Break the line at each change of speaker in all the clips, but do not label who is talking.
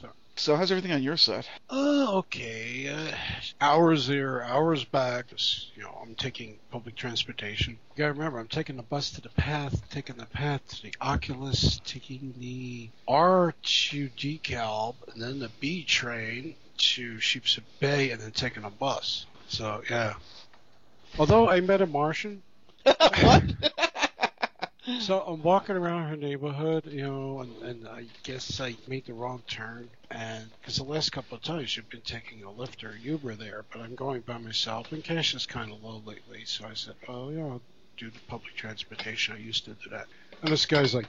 So,
So how's everything on your side?
uh, okay. Uh, hours there, hours back. Just, you know, I'm taking public transportation. You gotta remember, I'm taking the bus to the path, taking the path to the Oculus, taking the R to DeKalb, and then the B train to Sheepshead Bay, and then taking a bus. So, yeah. Although I met a Martian,
what?
So I'm walking around her neighborhood, you know, and, and I guess I made the wrong turn. And because the last couple of times you've been taking a Lyft or Uber there, but I'm going by myself, and cash is kind of low lately. So I said, oh, yeah, I'll do the public transportation. I used to do that. And this guy's like,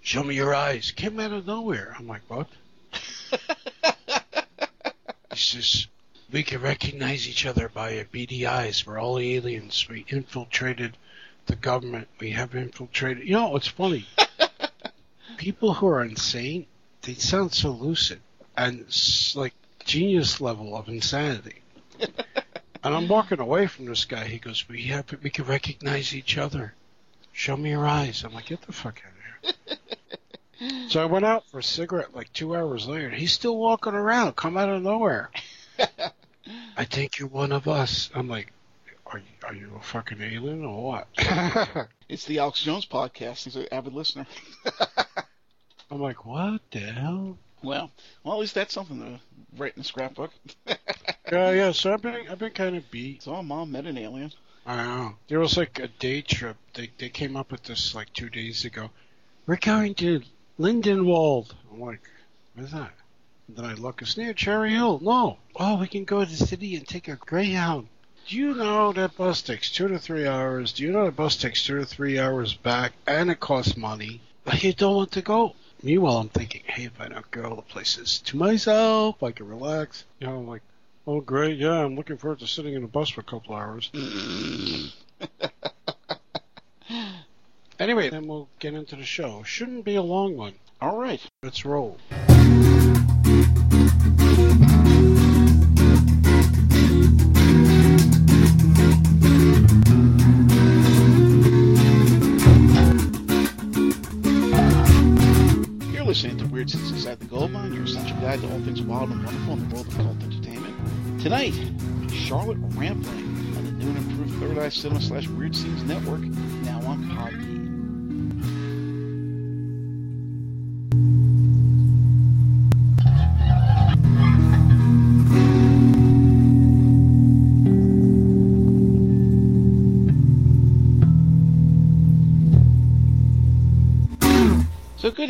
show me your eyes. Came out of nowhere. I'm like, what? He says, we can recognize each other by our beady eyes. We're all aliens. We infiltrated the government. We have infiltrated. You know, it's funny. People who are insane, they sound so lucid and like genius level of insanity. and I'm walking away from this guy. He goes, "We have, we can recognize each other. Show me your eyes." I'm like, "Get the fuck out of here." so I went out for a cigarette like two hours later. He's still walking around, come out of nowhere. I think you're one of us. I'm like, are you, are you a fucking alien or what?
it's the Alex Jones podcast. He's an avid listener.
I'm like, what the hell?
Well, well, at least that's something to write in the scrapbook.
Yeah, yeah. So I've been, I've been kind of beat.
so my mom met an alien.
I know. There was like a day trip. They, they came up with this like two days ago. We're going to Lindenwold. I'm like, where's that? And then I look, it's near Cherry Hill. No. Oh, we can go to the city and take a Greyhound. Do you know that bus takes two to three hours? Do you know that bus takes two to three hours back and it costs money? But you don't want to go. Meanwhile, I'm thinking, hey, if I don't go the places to myself, I can relax. You know, I'm like, oh, great, yeah, I'm looking forward to sitting in a bus for a couple hours. Anyway, then we'll get into the show. Shouldn't be a long one.
All right.
Let's roll.
Listening to Weird Scenes Inside the Gold Mine, your essential guide to all things wild and wonderful in the world of cult entertainment. Tonight, Charlotte Rampling on the new and improved Third Eye Cinema slash Weird Scenes Network, now on Podbean.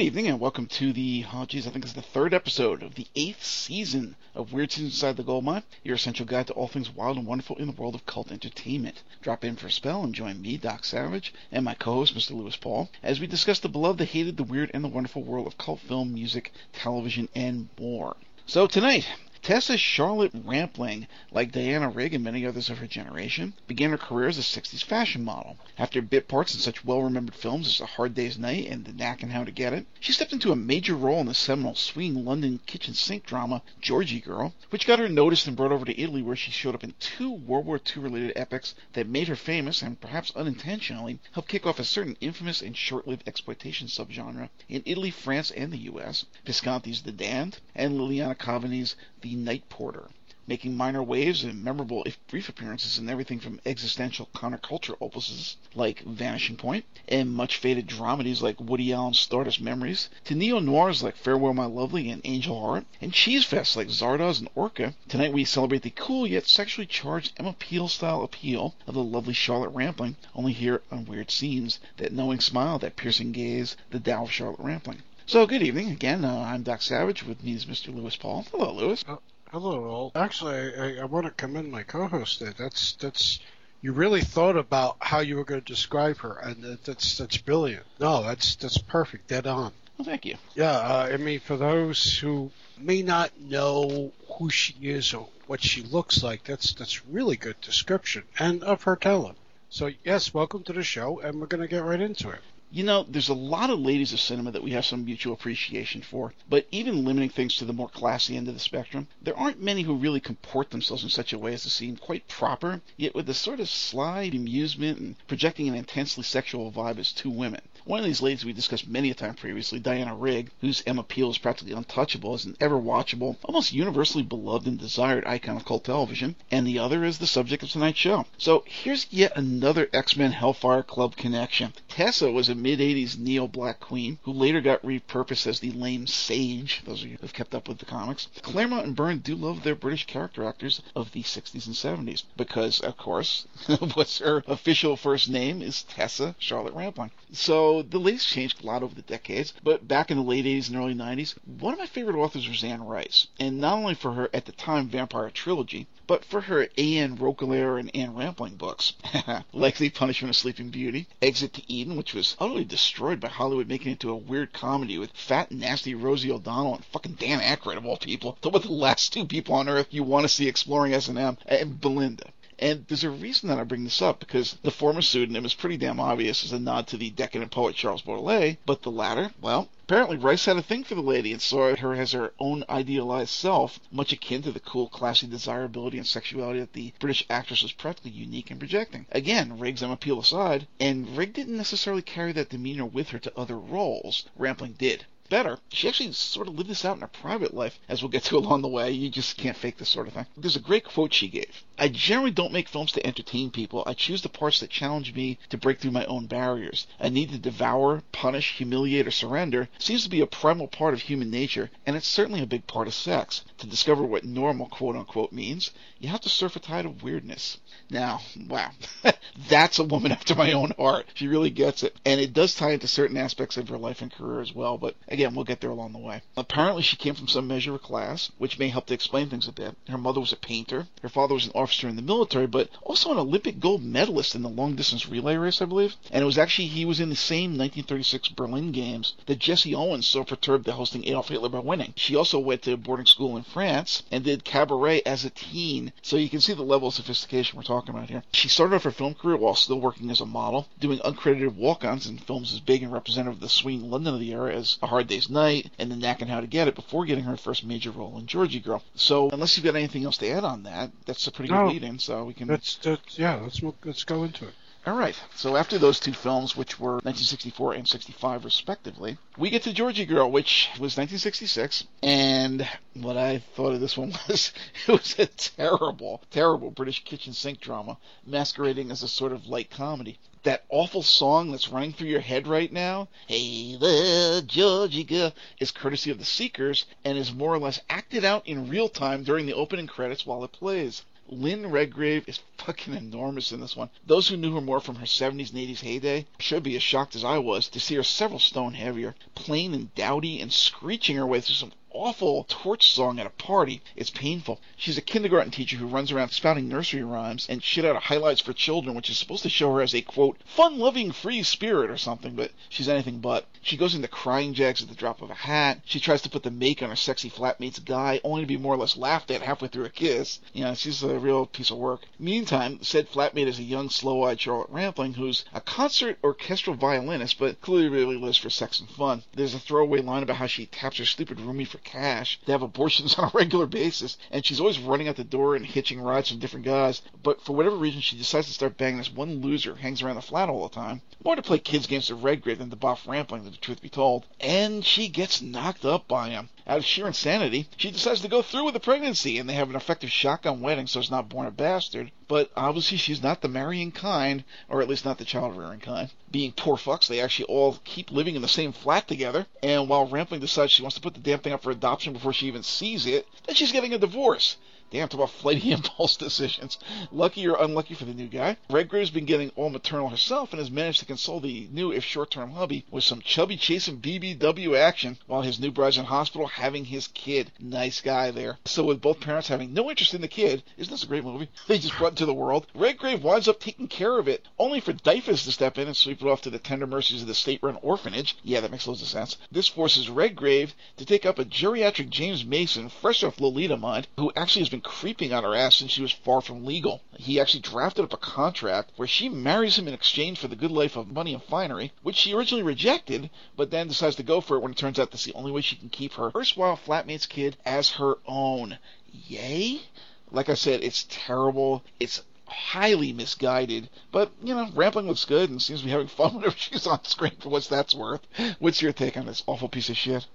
Good evening and welcome to the, oh geez, I think it's the third episode of the eighth season of Weird Scenes Inside the Gold Mine, your essential guide to all things wild and wonderful in the world of cult entertainment. Drop in for a spell and join me, Doc Savage, and my co-host, Mr. Lewis Paul, as we discuss the beloved, the hated, the weird, and the wonderful world of cult film, music, television, and more. So tonight, Tessa Charlotte Rampling, like Diana Rigg and many others of her generation, began her career as a 60s fashion model. After bit parts in such well-remembered films as A Hard Day's Night and The Knack and How to Get It, she stepped into a major role in the seminal swinging London kitchen sink drama Georgy Girl, which got her noticed and brought over to Italy where she showed up in two World War II related epics that made her famous and perhaps unintentionally helped kick off a certain infamous and short-lived exploitation subgenre in Italy, France, and the US, Visconti's The Damned, and Liliana Cavani's The Night Porter, making minor waves and memorable, if brief, appearances in everything from existential counterculture opuses like Vanishing Point, and much faded dramedies like Woody Allen's Stardust Memories, to neo-noirs like Farewell My Lovely and Angel Heart, and cheese fests like Zardoz and Orca. Tonight we celebrate the cool yet sexually charged Emma Peel-style appeal of the lovely Charlotte Rampling, only here on Weird Scenes, that knowing smile, that piercing gaze, the Tao of Charlotte Rampling. So, good evening. Again, uh, I'm Doc Savage. With me is Mr. Lewis Paul. Hello, Lewis.
Hello, all. Actually, I, I want to commend my co-host there. That's that's you really thought about how you were going to describe her, and that, that's that's brilliant. No, that's that's perfect, dead on.
Well, thank you.
Yeah, uh, I mean, for those who may not know who she is or what she looks like, that's that's really good description and of her talent. So yes, welcome to the show, and we're going to get right into it.
You know, there's a lot of ladies of cinema that we have some mutual appreciation for, but even limiting things to the more classy end of the spectrum, there aren't many who really comport themselves in such a way as to seem quite proper, yet with a sort of sly amusement and projecting an intensely sexual vibe as two women. One of these ladies we discussed many a time previously, Diana Rigg, whose Emma Peel is practically untouchable as an ever watchable, almost universally beloved and desired icon of cult television, and the other is the subject of tonight's show. So here's yet another X-Men Hellfire Club connection. Tessa was a mid-80s neo-black queen who later got repurposed as the lame sage, those of you who've kept up with the comics. Claremont and Byrne do love their British character actors of the 60s and 70s because, of course, what's her official first name is Tessa Charlotte Rampling. So the ladies changed a lot over the decades, but back in the late 80s and early 90s, one of my favorite authors was Anne Rice. And not only for her, at the time, vampire trilogy, but for her A.N. Roquelaure and Anne Rampling books, like The Punishment of Sleeping Beauty, Exit to Eden, which was utterly destroyed by Hollywood making it into a weird comedy with fat, nasty Rosie O'Donnell and fucking Dan Aykroyd of all people. Talk about the last two people on earth you want to see exploring S&M, and Belinda. And there's a reason that I bring this up because the former pseudonym is pretty damn obvious as a nod to the decadent poet Charles Baudelaire, but the latter, well, apparently Rice had a thing for the lady and saw her as her own idealized self, much akin to the cool, classy desirability and sexuality that the British actress was practically unique in projecting. Again, Rigg's appeal aside, and Rigg didn't necessarily carry that demeanor with her to other roles. Rampling did better. She actually sort of lived this out in her private life, as we'll get to along the way. You just can't fake this sort of thing. There's a great quote she gave. I generally don't make films to entertain people. I choose the parts that challenge me to break through my own barriers. A need to devour, punish, humiliate, or surrender seems to be a primal part of human nature, and it's certainly a big part of sex. To discover what normal quote unquote means, you have to surf a tide of weirdness. Now, wow, that's a woman after my own heart. She really gets it. And it does tie into certain aspects of her life and career as well, but again, we'll get there along the way. Apparently, she came from some measure of class, which may help to explain things a bit. Her mother was a painter, her father was an officer in the military, but also an Olympic gold medalist in the long distance relay race, I believe. And it was actually, he was in the same 1936 Berlin Games that Jesse Owens so perturbed the hosting Adolf Hitler by winning. She also went to boarding school in France and did cabaret as a teen, so you can see the level of sophistication we're talking about here. She started off her film career while still working as a model, doing uncredited walk-ons in films as big and representative of the swinging London of the era as A Hard Day's Night and The Knack and How to Get It before getting her first major role in Georgy Girl. So unless you've got anything else to add on that, that's a pretty good
No.
lead-in. So we can.
That's, that's yeah. Let's let's go into it.
All right. So after those two films, which were 1964 and 65 respectively, we get to Georgy Girl, which was 1966. And what I thought of this one was it was a terrible, terrible British kitchen sink drama masquerading as a sort of light comedy. That awful song that's running through your head right now, Hey there, Georgy Girl, is courtesy of The Seekers and is more or less acted out in real time during the opening credits while it plays. Lynn Redgrave is fucking enormous in this one. Those who knew her more from her 70s and 80s heyday should be as shocked as I was to see her several stone heavier, plain and dowdy, and screeching her way through some awful torch song at a party. It's painful. She's a kindergarten teacher who runs around spouting nursery rhymes and shit out of highlights for children, which is supposed to show her as a quote, fun loving free spirit or something, but she's anything but. She goes into crying jacks at the drop of a hat. She tries to put the make on her sexy flatmate's guy, only to be more or less laughed at halfway through a kiss. You know, she's a real piece of work. Meantime, said flatmate is a young, sloe-eyed Charlotte Rampling who's a concert orchestral violinist, but clearly really lives for sex and fun. There's a throwaway line about how she taps her stupid roomie for cash. They have abortions on a regular basis, and she's always running out the door and hitching rides from different guys. But for whatever reason, she decides to start banging this one loser who hangs around the flat all the time. More to play kids games with Redgrave than to boff Rampling, the truth be told. And she gets knocked up by him. Out of sheer insanity, she decides to go through with the pregnancy, and they have an effective shotgun wedding so it's not born a bastard. But obviously, she's not the marrying kind, or at least not the child rearing kind. Being poor fucks, they actually all keep living in the same flat together, and while Rampling decides she wants to put the damn thing up for adoption before she even sees it, then she's getting a divorce. Damn, talk about flighty impulse decisions. Lucky or unlucky for the new guy, Redgrave's been getting all maternal herself and has managed to console the new, if short-term hubby, with some chubby chasing BBW action while his new bride's in hospital having his kid. Nice guy there. So with both parents having no interest in the kid, isn't this a great movie? They just brought into the world. Redgrave winds up taking care of it, only for Dyfus to step in and sweep it off to the tender mercies of the state-run orphanage. Yeah, that makes loads of sense. This forces Redgrave to take up a geriatric James Mason, fresh off Lolita mind, who actually has been creeping on her ass since she was far from legal. He actually drafted up a contract where she marries him in exchange for the good life of money and finery, which she originally rejected, but then decides to go for it when it turns out that's the only way she can keep her erstwhile flatmate's kid as her own. Yay? Like I said, it's terrible. It's highly misguided. But, you know, Rampling looks good and seems to be having fun whenever she's on screen for what's that's worth. What's your take on this awful piece of shit?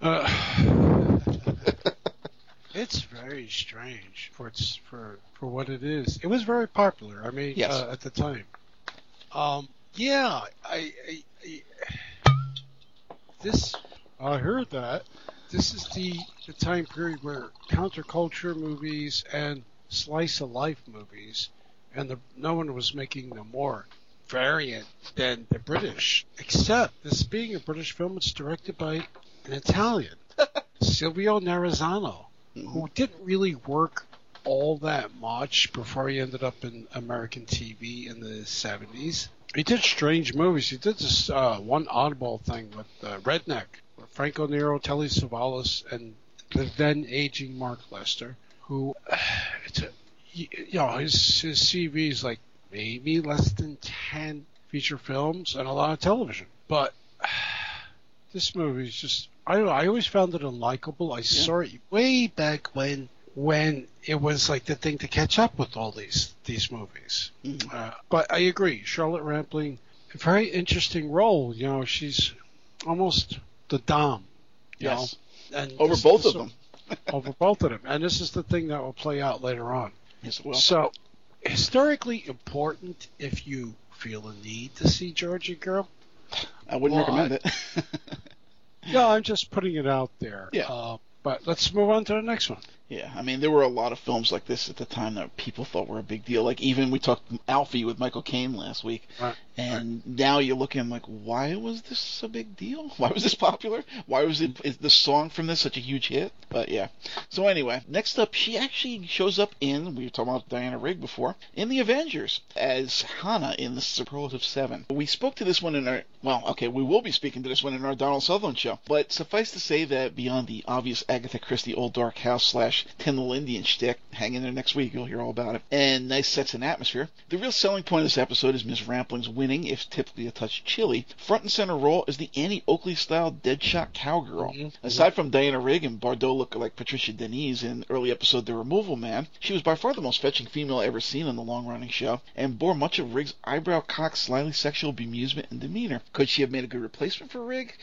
Uh, it's very strange for its for for what it is. It was very popular. I mean,
Yes.
uh, at the time. Um, yeah, I, I, I this I heard that this is the the time period where counterculture movies and slice of life movies, and the no one was making them more variant than the British. Except this being a British film, it's directed by an Italian, Silvio Who didn't really work all that much before he ended up in American TV in the 70s. He did strange movies. He did this uh, one oddball thing with uh, Redneck, with Franco Nero, Telly Savalas, and the then aging Mark Lester, who, it's a, you know, his, his CV is like maybe less than 10 feature films and a lot of television. But this movie is just, I don't know, I always found it unlikable. I saw it way back when when it was like the thing to catch up with all these these movies.
Mhm.
Uh, but I agree, Charlotte Rampling, a very interesting role. You know, she's almost the dom. You
Yes.
know? and
Over
this-
both
this-
of them.
over both of them, and this is the thing that will play out later on.
Yes, it will.
So, historically important if you feel a need to see Georgia Girl.
I wouldn't
well,
recommend it.
No, I'm just putting it out there.
Yeah.
Uh, but let's move on to the next one.
Yeah, I mean, there were a lot of films like this at the time that people thought were a big deal. Like even we talked Alfie with Michael Caine last week,
Right.
and now you're looking like, why was this a big deal? Why was this popular? Why was it is the song from this such a huge hit? But yeah. So anyway, next up, she actually shows up in we were talking about Diana Rigg before in the Avengers as Hannah in the Superlative Seven. We spoke to this one in our well, okay, we will be speaking to this one in our Donald Sutherland show. But suffice to say that beyond the obvious Agatha Christie Old Dark House slash Tyndall Indian shtick, hang in there next week, you'll hear all about it, and nice sets and atmosphere. The real selling point of this episode is Miss Rampling's winning, if typically a touch chilly, front and center role as the Annie Oakley style deadshot cowgirl.
Mhm.
Aside from Diana Rigg and Bardot looking lookalike Patricia Denise in early episode The Removal Man, she was by far the most fetching female ever seen on the long running show, and bore much of Rigg's eyebrow cocked, slyly sexual bemusement and demeanor. Could she have made a good replacement for Rigg?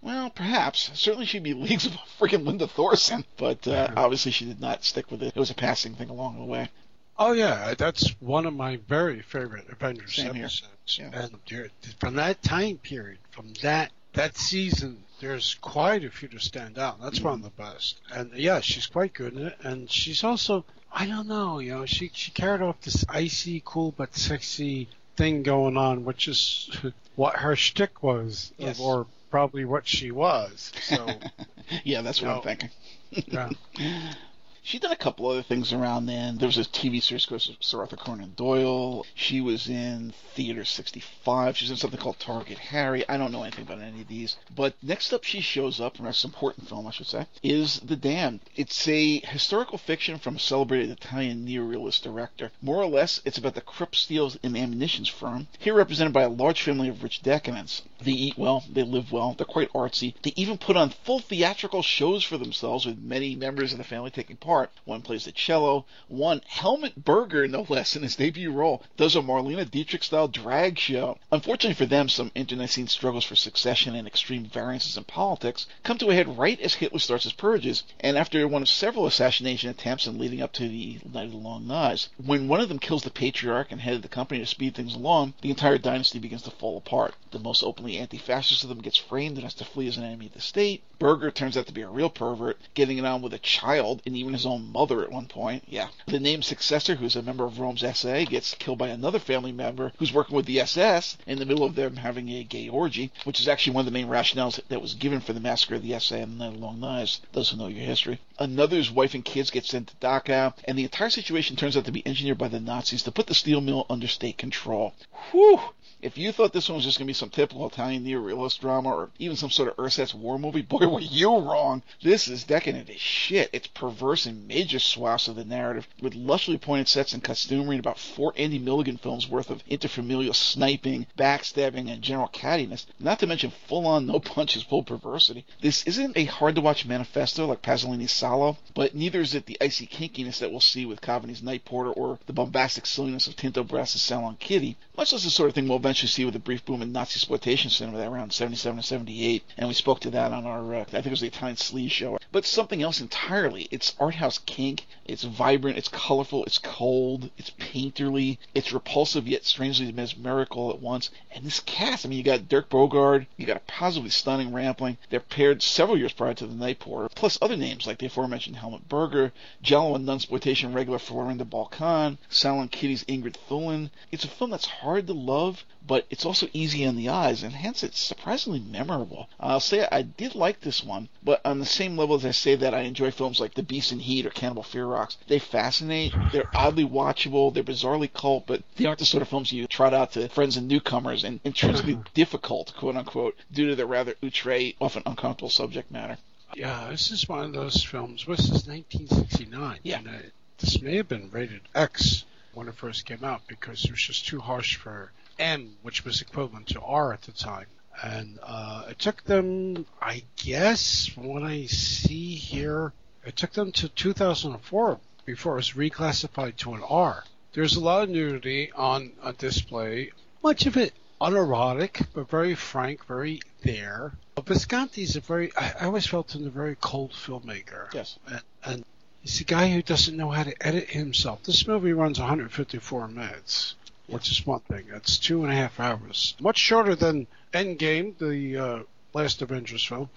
Well, perhaps. Certainly she'd be leagues above freaking Linda Thorson, but uh, obviously she did not stick with it. It was a passing thing along the way.
Oh yeah, that's one of my very favorite Avengers
Same here.
episodes.
Yeah.
And there, from that time period, from that that season, there's quite a few to stand out. That's one of the best. And yeah, she's quite good in it. And she's also, I don't know, you know, she she carried off this icy, cool but sexy thing going on, which is what her shtick was,
Yes.
or probably what she was. So
yeah, that's what I'm thinking. She did a couple other things around then. There was a TV series called Sir Arthur Conan Doyle. She was in Theater 65. She's in something called Target Harry. I don't know anything about any of these. But next up, she shows up, and that's an important film, I should say, is The Damned. It's a historical fiction from a celebrated Italian neorealist director. More or less, it's about the Krupp Steels and Ammunitions firm, here represented by a large family of rich decadents. They eat well, they live well, they're quite artsy. They even put on full theatrical shows for themselves with many members of the family taking part. One plays the cello, one, Helmut Berger, no less, in his debut role, does a Marlene Dietrich style drag show. Unfortunately for them, some internecine struggles for succession and extreme variances in politics come to a head right as Hitler starts his purges, and after one of several assassination attempts and leading up to the Night of the Long Knives. When one of them kills the patriarch and head of the company to speed things along, the entire dynasty begins to fall apart. The most openly anti-fascist of them gets framed and has to flee as an enemy of the state. Berger turns out to be a real pervert, getting it on with a child and even his own mother at one point. Yeah. The named successor, who's a member of Röhm's SA, gets killed by another family member who's working with the SS in the middle of them having a gay orgy, which is actually one of the main rationales that was given for the massacre of the SA and the Night of Long Knives, those who know your history. Another's wife and kids get sent to Dachau, and the entire situation turns out to be engineered by the Nazis to put the steel mill under state control. Whew! If you thought this one was just going to be some typical Italian neorealist drama or even some sort of ersatz war movie, boy, were you wrong? This is decadent as shit. It's perverse in major swaths of the narrative, with lushly pointed sets and costumery and about four Andy Milligan films worth of interfamilial sniping, backstabbing, and general cattiness, not to mention full-on no punches pulled perversity. This isn't a hard-to-watch manifesto like Pasolini's Salo, but neither is it the icy kinkiness that we'll see with Cavani's Night Porter or the bombastic silliness of Tinto Brass's Salon Kitty, much less the sort of thing we'll see with a brief boom in Nazi exploitation cinema around 77 or 78, and we spoke to that on our, uh, I think it was the Italian Sleaze show. But something else entirely. It's art house kink. It's vibrant. It's colorful. It's cold. It's painterly. It's repulsive yet strangely mesmerical at once. And this cast, I mean, you got Dirk Bogarde, you got a positively stunning Rampling. They're paired several years prior to the Night Porter, plus other names like the aforementioned Helmut Berger, Giallo and Nunsploitation regular Florinda Bolkan, Salon Kitty's Ingrid Thulin. It's a film that's hard to love, but it's also easy on the eyes, and hence it's surprisingly memorable. I'll say I did like this one, but on the same level as I say that I enjoy films like The Beast in Heat or Cannibal Ferox, they fascinate. They're oddly watchable. They're bizarrely cult, but they aren't the sort of films you trot out to friends and newcomers and intrinsically difficult, quote unquote, due to their rather outre, often uncomfortable subject matter.
Yeah, this is one of those films. This is 1969.
Yeah.
And, uh, this may have been rated X when it first came out because it was just too harsh for M, which was equivalent to R at the time. And uh, it took them, I guess, from what I see here, it took them to 2004 before it was reclassified to an R. There's a lot of nudity on a display, much of it unerotic, but very frank, very there. But Visconti's a very, I, always felt him a very cold filmmaker.
Yes.
And, and he's a guy who doesn't know how to edit himself. This movie runs 154 minutes, which is one thing. It's two and a half hours. Much shorter than Endgame, the uh, last Avengers film,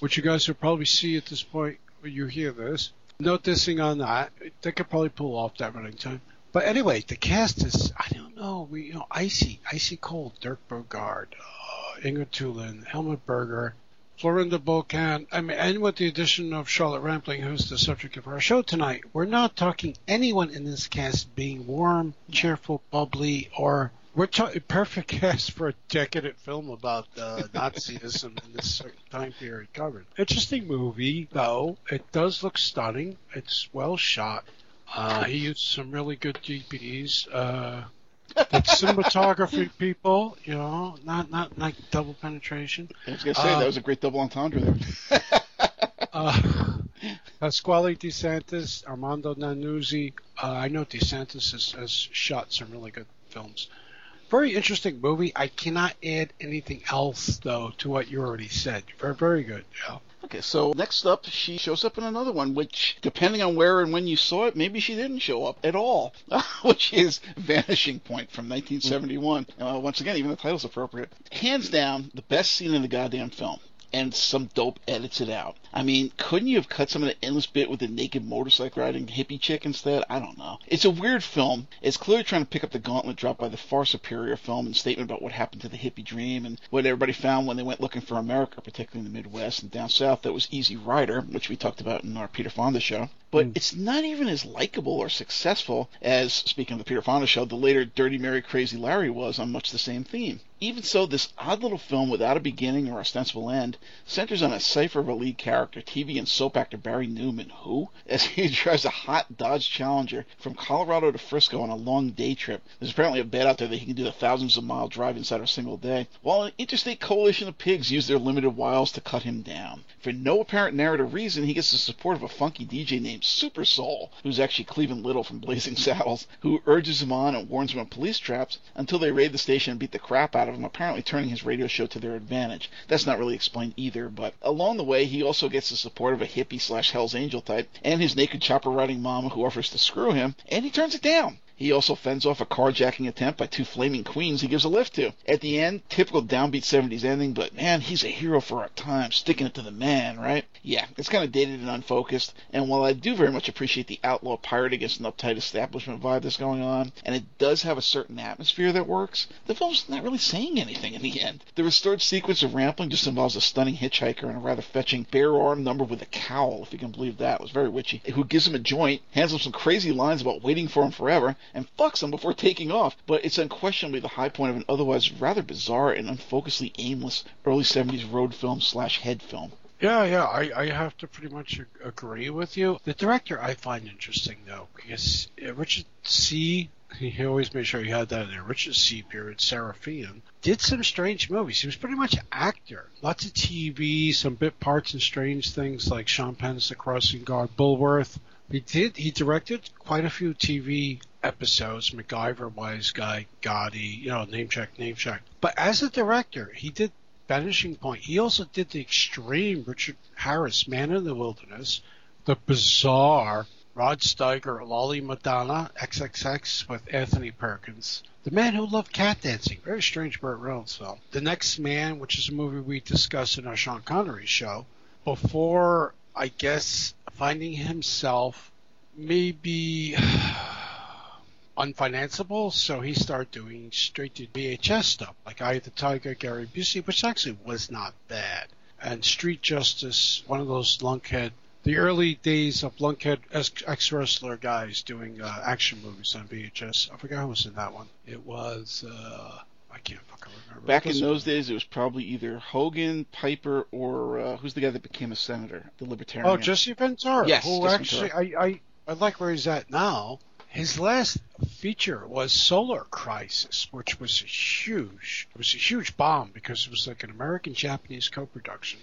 which you guys will probably see at this point when you hear this. No dissing on that. They could probably pull off that running time. But anyway, the cast is, I don't know, we, you know, icy, icy cold. Dirk Bogarde, uh, Ingrid Thulin, Helmut Berger, Florinda Bolkan. I mean, and with the addition of Charlotte Rampling, who's the subject of our show tonight, we're not talking anyone in this cast being warm, cheerful, bubbly, or we're talking perfect cast for a decadent film about uh, Nazism in this certain time period covered. Interesting movie, though. It does look stunning. It's well shot. Uh, he used some really good DPs. Uh, the cinematography people, you know, not not like double penetration.
I was gonna say that was a great double entendre there.
Uh, Pasquale DeSantis, Armando Nannuzzi. Uh, I know DeSantis has, has shot some really good films. Very interesting movie. I cannot add anything else though to what you already said. Very very good. Yeah.
Okay, so next up, she shows up in another one, which, depending on where and when you saw it, maybe she didn't show up at all, which is Vanishing Point from 1971. Uh, once again, even the title's appropriate. Hands down, the best scene in the goddamn film. And some dope edits it out. I mean, couldn't you have cut some of the endless bit with the naked motorcycle riding hippie chick instead? I don't know. It's a weird film. It's clearly trying to pick up the gauntlet dropped by the far superior film and statement about what happened to the hippie dream and what everybody found when they went looking for America, particularly in the Midwest and down south. That was Easy Rider, which we talked about in our Peter Fonda show. But hmm. it's not even as likable or successful as, speaking of the Peter Fonda show, the later Dirty Mary Crazy Larry was on much the same theme. Even so, this odd little film without a beginning or ostensible end centers on a cipher of a lead character, TV and soap actor Barry Newman, who, as he drives a hot Dodge Challenger from Colorado to Frisco on a long day trip, there's apparently a bet out there that he can do the thousands of mile drive inside of a single day, while an interstate coalition of pigs use their limited wiles to cut him down. For no apparent narrative reason, he gets the support of a funky DJ named Super Soul, who's actually Cleavon Little from Blazing Saddles, who urges him on and warns him of police traps until they raid the station and beat the crap out of him, apparently turning his radio show to their advantage. That's not really explained either, but along the way, he also gets the support of a hippie slash Hell's Angel type and his naked chopper riding mama who offers to screw him, and he turns it down. He also fends off a carjacking attempt by two flaming queens he gives a lift to. At the end, typical downbeat 70s ending, but man, he's a hero for our time, sticking it to the man, right? Yeah, it's kind of dated and unfocused, and while I do very much appreciate the outlaw pirate against an uptight establishment vibe that's going on, and it does have a certain atmosphere that works, the film's not really saying anything in the end. The restored sequence of Rampling just involves a stunning hitchhiker and a rather fetching bare arm number with a cowl, if you can believe that. It was very witchy. Who gives him a joint, hands him some crazy lines about waiting for him forever, and fucks them before taking off. But it's unquestionably the high point of an otherwise rather bizarre and unfocusedly aimless early 70s road film slash head film.
Yeah, yeah, I, I have to pretty much agree with you. The director I find interesting though, because Richard C. He always made sure he had that in there. Richard C. Period Sarafian did some strange movies. He was pretty much an actor. Lots of TV, some bit parts and strange things like Sean Penn's The Crossing Guard, Bulworth. He did. He directed quite a few TV episodes. MacGyver, Wise Guy, Gotti, you know, name check, name check. But as a director, he did Vanishing Point. He also did the extreme Richard Harris, Man in the Wilderness, the bizarre Rod Steiger, Lolly Madonna, XXX with Anthony Perkins. The Man Who Loved Cat Dancing, very strange Burt Reynolds film. The Next Man, which is a movie we discussed in our Sean Connery show. Before, I guess, finding himself maybe unfinanceable, so he started doing straight to VHS stuff, like Eye of the Tiger, Gary Busey, which actually was not bad. And Street Justice, one of those lunkhead the early days of lunkhead ex wrestler guys doing uh, action movies on VHS. I forgot who was in that one. It was uh, I can't fucking remember.
Back in those days, it was probably either Hogan, Piper, or uh, who's the guy that became a senator, the Libertarian.
Oh, Jesse Ventura.
Yes,
who
Jesse
actually
Ventura.
I, I I like where he's at now. His last feature was Solar Crisis, which was huge. It was a huge bomb because it was like an American Japanese co-production,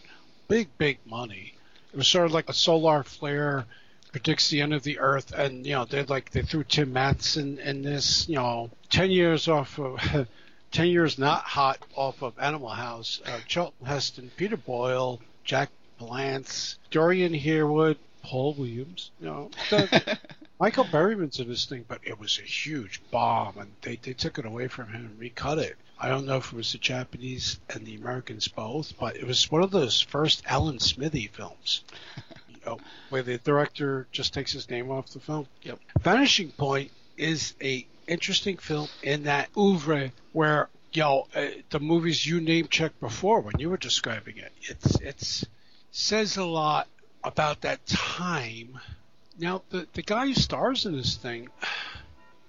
big big money it was sort of like a solar flare predicts the end of the earth and you know they like they threw tim matheson in this you know 10 years off of 10 years not hot off of animal house uh, charlton heston peter boyle jack palance dorian harewood paul williams you know the, michael berryman's in this thing but it was a huge bomb and they, they took it away from him and recut it I don't know if it was the Japanese and the Americans both, but it was one of those first Alan Smithee films. you know, where the director just takes his name off the film.
Yep.
Vanishing Point is a interesting film in that oeuvre where know uh, the movies you name checked before when you were describing it. It's it's says a lot about that time. Now the the guy who stars in this thing,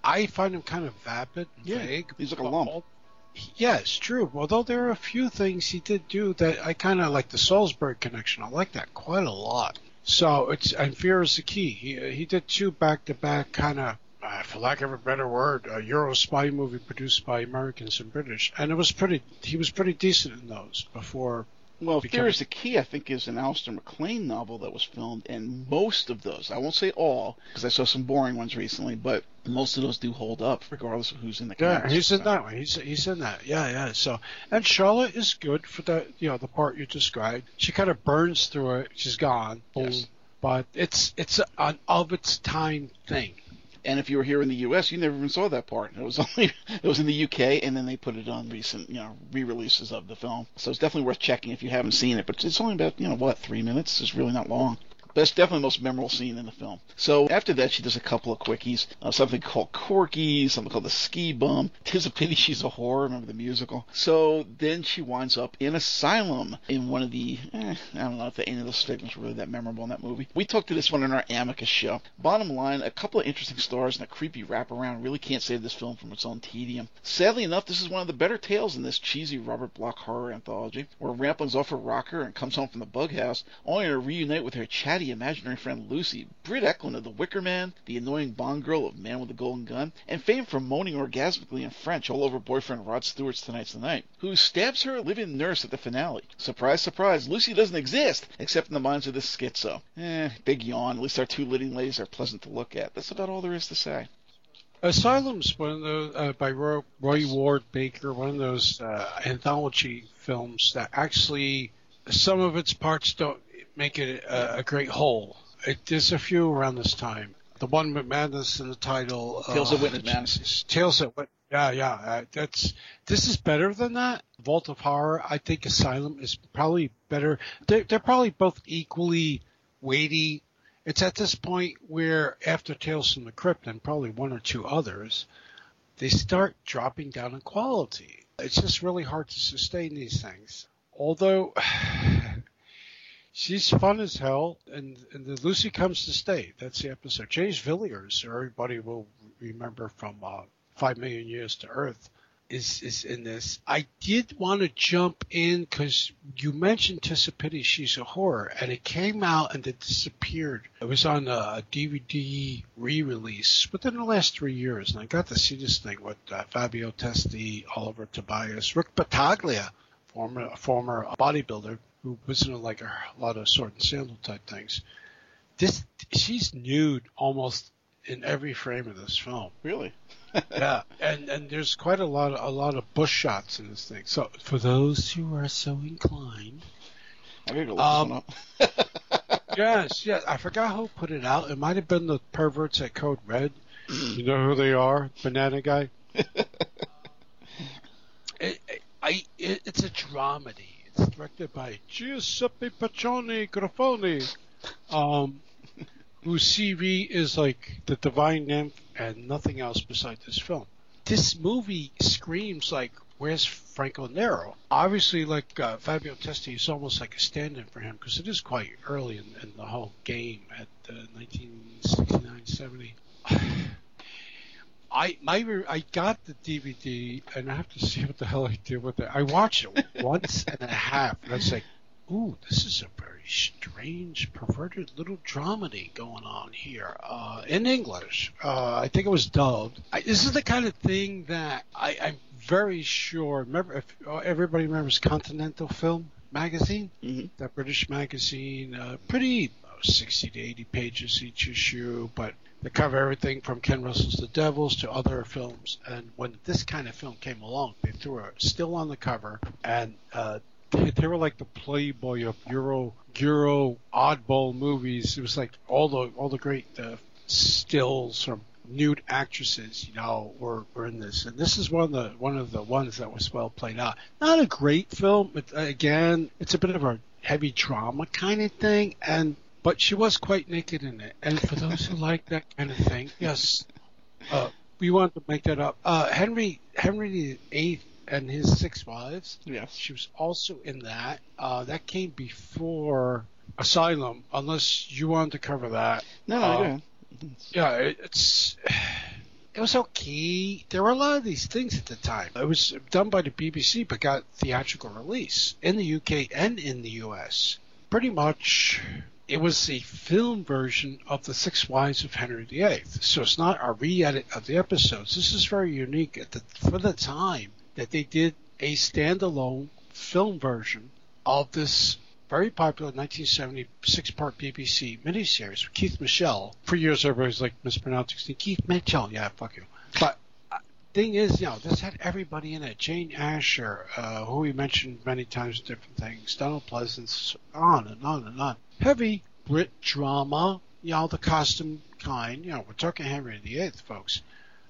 I find him kind of vapid, and
Yeah,
vague.
he's like a lump.
yeah, true. Although there are a few things he did do that I kind of like the Salzburg connection. I like that quite a lot. So it's and Fear is the Key. He he did two back to back kind of. Uh, for lack of a better word, a Euro spy movie produced by Americans and British, and it was pretty. He was pretty decent in those before.
Well, Fear is the Key, I think, is an Alistair MacLean novel that was filmed, and most of those, I won't say all, because I saw some boring ones recently, but most of those do hold up, regardless of who's in the
Yeah,
cast.
he's in that one. He's he's in that. Yeah, yeah. So and Charlotte is good for that. You know, the part you described. She kind of burns through it. She's gone. Boom.
Yes.
But it's it's an of its time thing.
And if you were here in the U.S., you never even saw that part. It was only it was in the U.K. and then they put it on recent, you know, re-releases of the film. So it's definitely worth checking if you haven't seen it. But it's only about you know what three minutes. It's really not long. It's definitely the most memorable scene in the film. So after that, she does a couple of quickies. Uh, something called Corky, something called the Ski Bum. Tis a pity she's a whore. Remember the musical? So then she winds up in Asylum in one of the, eh, I don't know if the, any of those statements were really that memorable in that movie. We talked to this one in our Amicus show. Bottom line, a couple of interesting stars and a creepy wraparound really can't save this film from its own tedium. Sadly enough, this is one of the better tales in this cheesy Robert Bloch horror anthology, where Rampling's off her rocker and comes home from the bug house, only to reunite with her chatty imaginary friend Lucy, Britt Ekland of The Wicker Man, the annoying Bond girl of Man with a Golden Gun, and famed for moaning orgasmically in French all over boyfriend Rod Stewart's Tonight's the Night, who stabs her live-in nurse at the finale. Surprise, surprise, Lucy doesn't exist, except in the minds of this schizo. Eh, big yawn. At least our two leading ladies are pleasant to look at. That's about all there is to say.
Asylum's one of those uh, by Roy, Roy Ward Baker, one of those uh, anthology films that actually some of its parts don't make it a, a great whole. It, there's a few around this time. The one with Madness in the title.
Tales of
uh,
Witness Madness.
Jesus. Tales of Witness. Yeah, yeah. Uh, that's this is better than that. Vault of Horror. I think Asylum is probably better. They're, they're probably both equally weighty. It's at this point where after Tales from the Crypt and probably one or two others, they start dropping down in quality. It's just really hard to sustain these things. Although she's fun as hell, and, and Lucy comes to stay. That's the episode. James Villiers, everybody will remember from uh, Five Million Years to Earth, is is in this. I did want to jump in because you mentioned 'Tis a Pity, she's a horror, and it came out and it disappeared. It was on a DVD re-release within the last three years, and I got to see this thing with uh, Fabio Testi, Oliver Tobias, Rick Battaglia, former former bodybuilder who was in like a, lot of sword and sandal type things. This she's nude almost in every frame of this film.
Really?
yeah, and and there's quite a lot of, a lot of bush shots in this thing. So for those who are so inclined,
I gotta look um,
up. yes, yes. I forgot who put it out. It might have been the perverts at Code Red. you know who they are? Banana guy. it, I, it, it's a dramedy. It's directed by Giuseppe Patroni Griffi. Um, whose CV is like the divine nymph and nothing else beside this film. This movie screams like, where's Franco Nero? Obviously, like uh, Fabio Testi is almost like a stand-in for him because it is quite early in, in the whole game at uh, 1969-70. I my I got the DVD and I have to see what the hell I did with it. I watched it once and a half, and I was like, "Ooh, this is a very strange, perverted little dramedy going on here uh, in English. Uh, I think it was dubbed. I, this is the kind of thing that I, I'm very sure. Remember, if uh, everybody remembers Continental Film magazine,
mm-hmm.
that British magazine, uh, pretty uh, 60 to 80 pages each issue, but they cover everything from Ken Russell's The Devils to other films. And when this kind of film came along, they threw a still on the cover, and uh, they, they were like the Playboy of Euro Euro oddball movies. It was like all the all the great uh, stills from nude actresses, you know, were, were in this, and this is one of the one of the ones that was well played out. Not a great film, but again, it's a bit of a heavy drama kind of thing, and but she was quite naked in it. And for those who like that kind of thing, yes, uh, we want to make that up. Uh, Henry Henry VIII and his six wives.
Yes.
She was also in that. Uh, that came before Asylum, unless you wanted to cover that.
No,
um, yeah. Yeah, it, it's it was okay. There were a lot of these things at the time. It was done by the BBC, but got theatrical release in the UK and in the US. Pretty much, it was the film version of the Six Wives of Henry VIII. So it's not a re-edit of the episodes. This is very unique at the, for the time that they did a standalone film version of this very popular 1976 part BBC miniseries with Keith Michell. For years, everybody's like mispronouncing. Keith Michell. Yeah, fuck you. But thing is, you know, this had everybody in it. Jane Asher, uh, who we mentioned many times, different things. Donald Pleasence, on and on and on. Heavy Brit drama, you know, the costume kind. You know, we're talking Henry VIII, folks.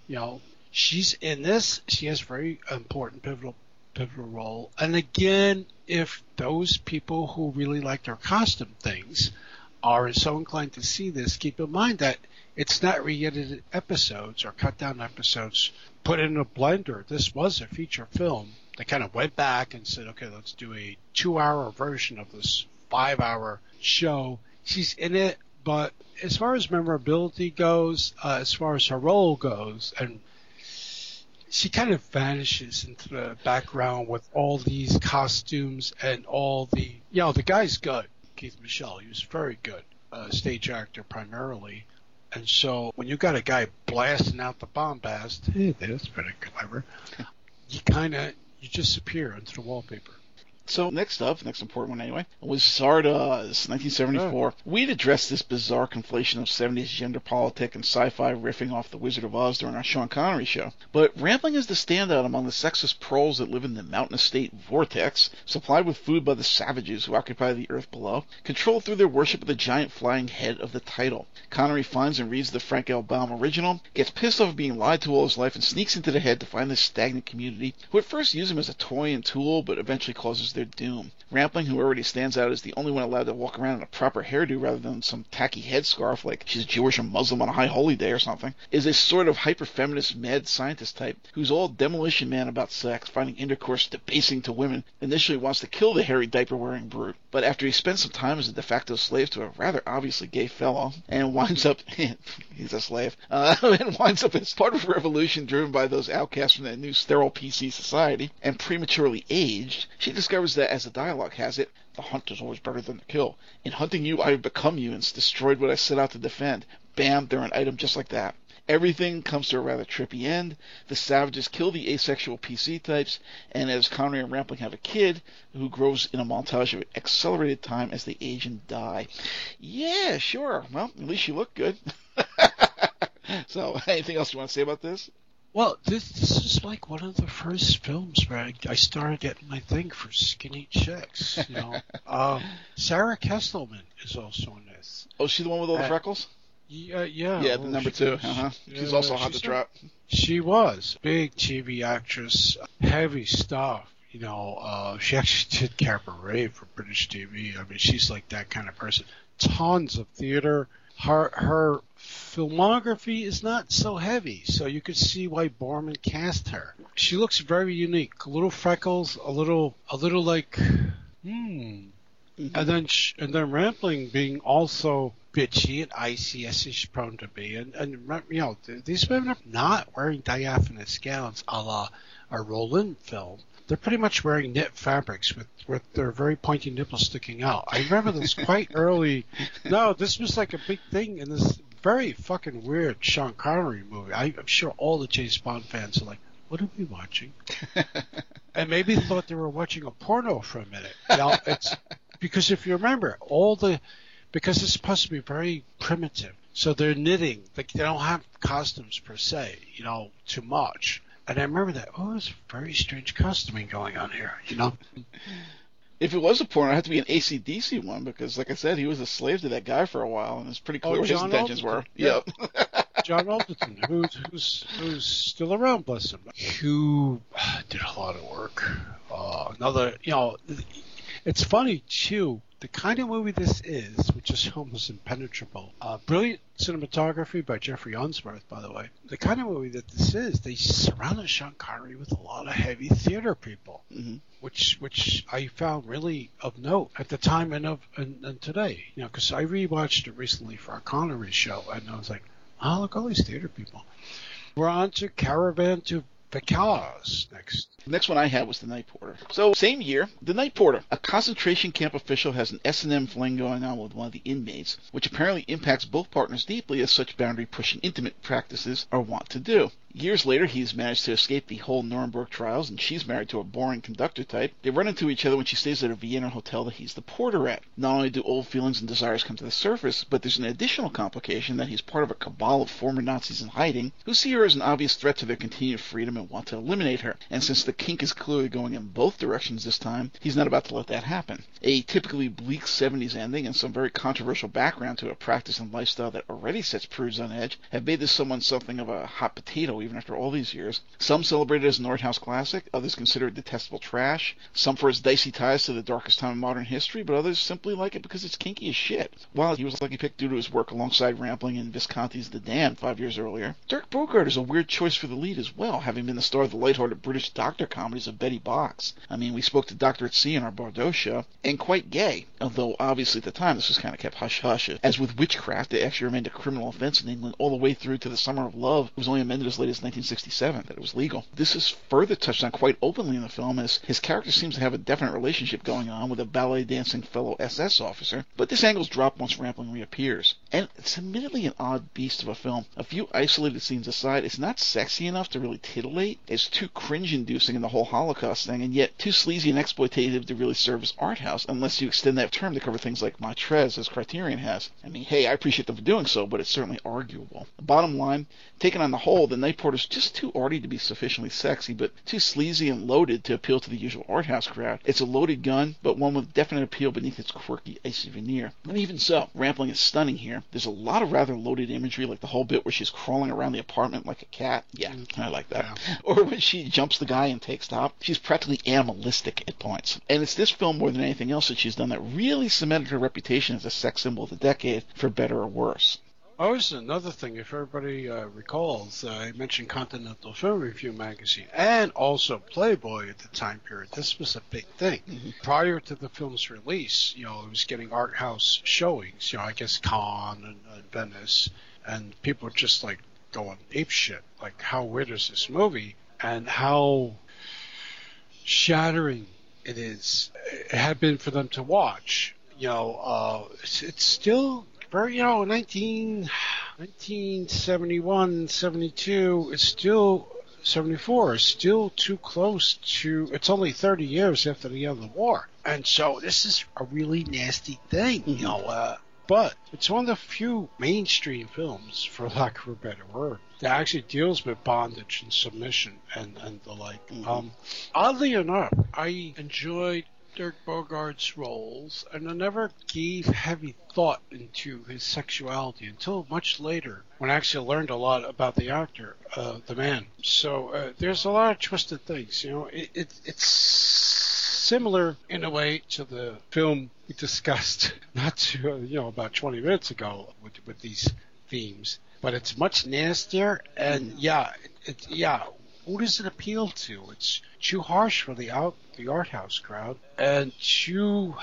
You know, she's in this. She has a very important pivotal pivotal role. And again, if those people who really like their costume things are so inclined to see this, keep in mind that it's not re-edited episodes or cut down episodes put in a blender. This was a feature film. They kind of went back and said, okay, let's do a two-hour version of this five-hour show. She's in it, but as far as memorability goes, uh, as far as her role goes, and she kind of vanishes into the background with all these costumes and all the you know the guy's good keith michell he was very good uh, stage actor primarily and so when you got a guy blasting out the bombast hey that's pretty clever you kind of you just appear into the wallpaper
so next up, next important one anyway, was Zardoz, 1974. Oh. We'd addressed this bizarre conflation of 70s gender politic and sci-fi riffing off The Wizard of Oz during our Sean Connery show. But Rampling is the standout among the sexist proles that live in the mountain estate Vortex, supplied with food by the savages who occupy the earth below, controlled through their worship of the giant flying head of the title. Connery finds and reads the Frank L. Baum original, gets pissed off being lied to all his life, and sneaks into the head to find this stagnant community, who at first use him as a toy and tool, but eventually causes their doom. Rampling, who already stands out as the only one allowed to walk around in a proper hairdo rather than some tacky headscarf like she's Jewish or Muslim on a high holy day or something, is a sort of hyper-feminist mad scientist type who's all demolition man about sex, finding intercourse debasing to women, initially wants to kill the hairy diaper-wearing brute, but after he spends some time as a de facto slave to a rather obviously gay fellow, and winds up, he's a slave, uh, and winds up as part of a revolution driven by those outcasts from that new sterile PC society, and prematurely aged, she discovers that, as the dialogue has it, the hunt is always better than the kill. In hunting you, I have become you and destroyed what I set out to defend. Bam, they're an item just like that. Everything comes to a rather trippy end. The savages kill the asexual PC types, and as Connery and Rampling have a kid who grows in a montage of accelerated time as they age and die. Yeah, sure. Well, at least you look good. so, anything else you want to say about this?
Well, this this is like one of the first films where I, I started getting my thing for skinny chicks. You know, uh, Sara Kestelman is also in this.
Oh, she the one with all the uh, freckles?
Yeah, yeah.
Yeah, the number two. Uh-huh. Yeah, she's also hot to trap.
She was big TV actress, heavy stuff. You know, uh, she actually did cabaret for British TV. I mean, she's like that kind of person. Tons of theater. Her her filmography is not so heavy, so you could see why Boorman cast her. She looks very unique. A little freckles, a little a little like hmm. Mm-hmm. And then and then Rampling being also bitchy and icy as she's prone to be. And, and you know, these women are not wearing diaphanous gowns a la a Rollin film. They're pretty much wearing knit fabrics with, with their very pointy nipples sticking out. I remember this quite early. No, this was like a big thing in this very fucking weird Sean Connery movie. I, I'm sure all the James Bond fans are like, what are we watching? and maybe thought they were watching a porno for a minute. You know, it's because if you remember, all the because it's supposed to be very primitive. So they're knitting. Like they don't have costumes per se, you know, too much. And I remember that. Oh, there's very strange costuming going on here, you know.
If it was a porn, it had to be an ACDC one because, like I said, he was a slave to that guy for a while, and it's pretty clear oh, what his intentions Alderton. were.
Yeah. Yep. John Alderton, who's who's who's still around, bless him, who did a lot of work. Uh, another, you know, it's funny too the kind of movie this is, which is almost impenetrable. Uh, brilliant cinematography by Geoffrey Unsworth, by the way. The kind of movie that this is, they surrounded Sean Connery with a lot of heavy theater people, mm-hmm. which which I found really of note at the time and of and, and today. You know, because I rewatched it recently for our Connery show, and I was like, oh look, all these theater people. We're on to Caravan to Vaccarès next.
The next one I had was the Night Porter. So, same year, the Night Porter. A concentration camp official has an S&M fling going on with one of the inmates, which apparently impacts both partners deeply as such boundary-pushing intimate practices are wont to do. Years later, he's managed to escape the whole Nuremberg trials, and she's married to a boring conductor type. They run into each other when she stays at a Vienna hotel that he's the porter at. Not only do old feelings and desires come to the surface, but there's an additional complication that he's part of a cabal of former Nazis in hiding who see her as an obvious threat to their continued freedom and want to eliminate her. And since the kink is clearly going in both directions this time, he's not about to let that happen. A typically bleak 70s ending and some very controversial background to a practice and lifestyle that already sets prudes on edge have made this someone something of a hot potato even after all these years. Some celebrate it as an art house classic, others consider it detestable trash, some for its dicey ties to the darkest time in modern history, but others simply like it because it's kinky as shit. While he was lucky pick due to his work alongside Rampling in Visconti's The Damned five years earlier, Dirk Bogarde is a weird choice for the lead as well, having been the star of the lighthearted British doctor comedies of Betty Box. I mean, we spoke to Doctor at Sea in our Bardot show, and quite gay, although obviously at the time this was kind of kept hush hush. As with witchcraft, it actually remained a criminal offense in England all the way through to the Summer of Love. It was only amended as late as 1960. 1967 that it was legal. This is further touched on quite openly in the film as his character seems to have a definite relationship going on with a ballet dancing fellow SS officer, but this angle's dropped once Rampling reappears. And it's admittedly an odd beast of a film. A few isolated scenes aside, it's not sexy enough to really titillate. It's too cringe-inducing in the whole Holocaust thing, and yet too sleazy and exploitative to really serve as art house, unless you extend that term to cover things like Maîtresse, as Criterion has. I mean, hey, I appreciate them for doing so, but it's certainly arguable. Bottom line, taken on the whole, The Night Porter's just too arty to be sufficiently sexy, but too sleazy and loaded to appeal to the usual art house crowd. It's a loaded gun, but one with definite appeal beneath its quirky, icy veneer. And even so, Rampling is stunning here. There's a lot of rather loaded imagery, like the whole bit where she's crawling around the apartment like a cat. Yeah, mm. I like that. Yeah. Or when she jumps the guy and takes top. She's practically animalistic at points. And it's this film more than anything else that she's done that really cemented her reputation as a sex symbol of the decade, for better or worse.
Oh, this is another thing. If everybody uh, recalls, uh, I mentioned Continental Film Review magazine and also Playboy at the time period. This was a big thing.
Mhm.
Prior to the film's release, you know, it was getting art house showings. You know, I guess Cannes and, and Venice, and people were just like going ape shit. Like, how weird is this movie? And how shattering it is. It had been for them to watch. You know, uh, it's, it's still very, you know, 19, 1971, 72, it's still, 74 is still too close to, it's only 30 years after the end of the war. And so this is a really nasty thing, you know, uh, but it's one of the few mainstream films, for lack of a better word, that actually deals with bondage and submission and, and the like.
Mhm.
Um, oddly enough, I enjoyed Dirk Bogarde's roles, and I never gave heavy thought into his sexuality until much later, when I actually learned a lot about the actor, uh, the man. So uh, there's a lot of twisted things. You know, it, it it's similar in a way to the film we discussed not too, you know about 20 minutes ago with with these themes, but it's much nastier and yeah, it, yeah. Who does it appeal to? It's too harsh for the out the art house crowd and too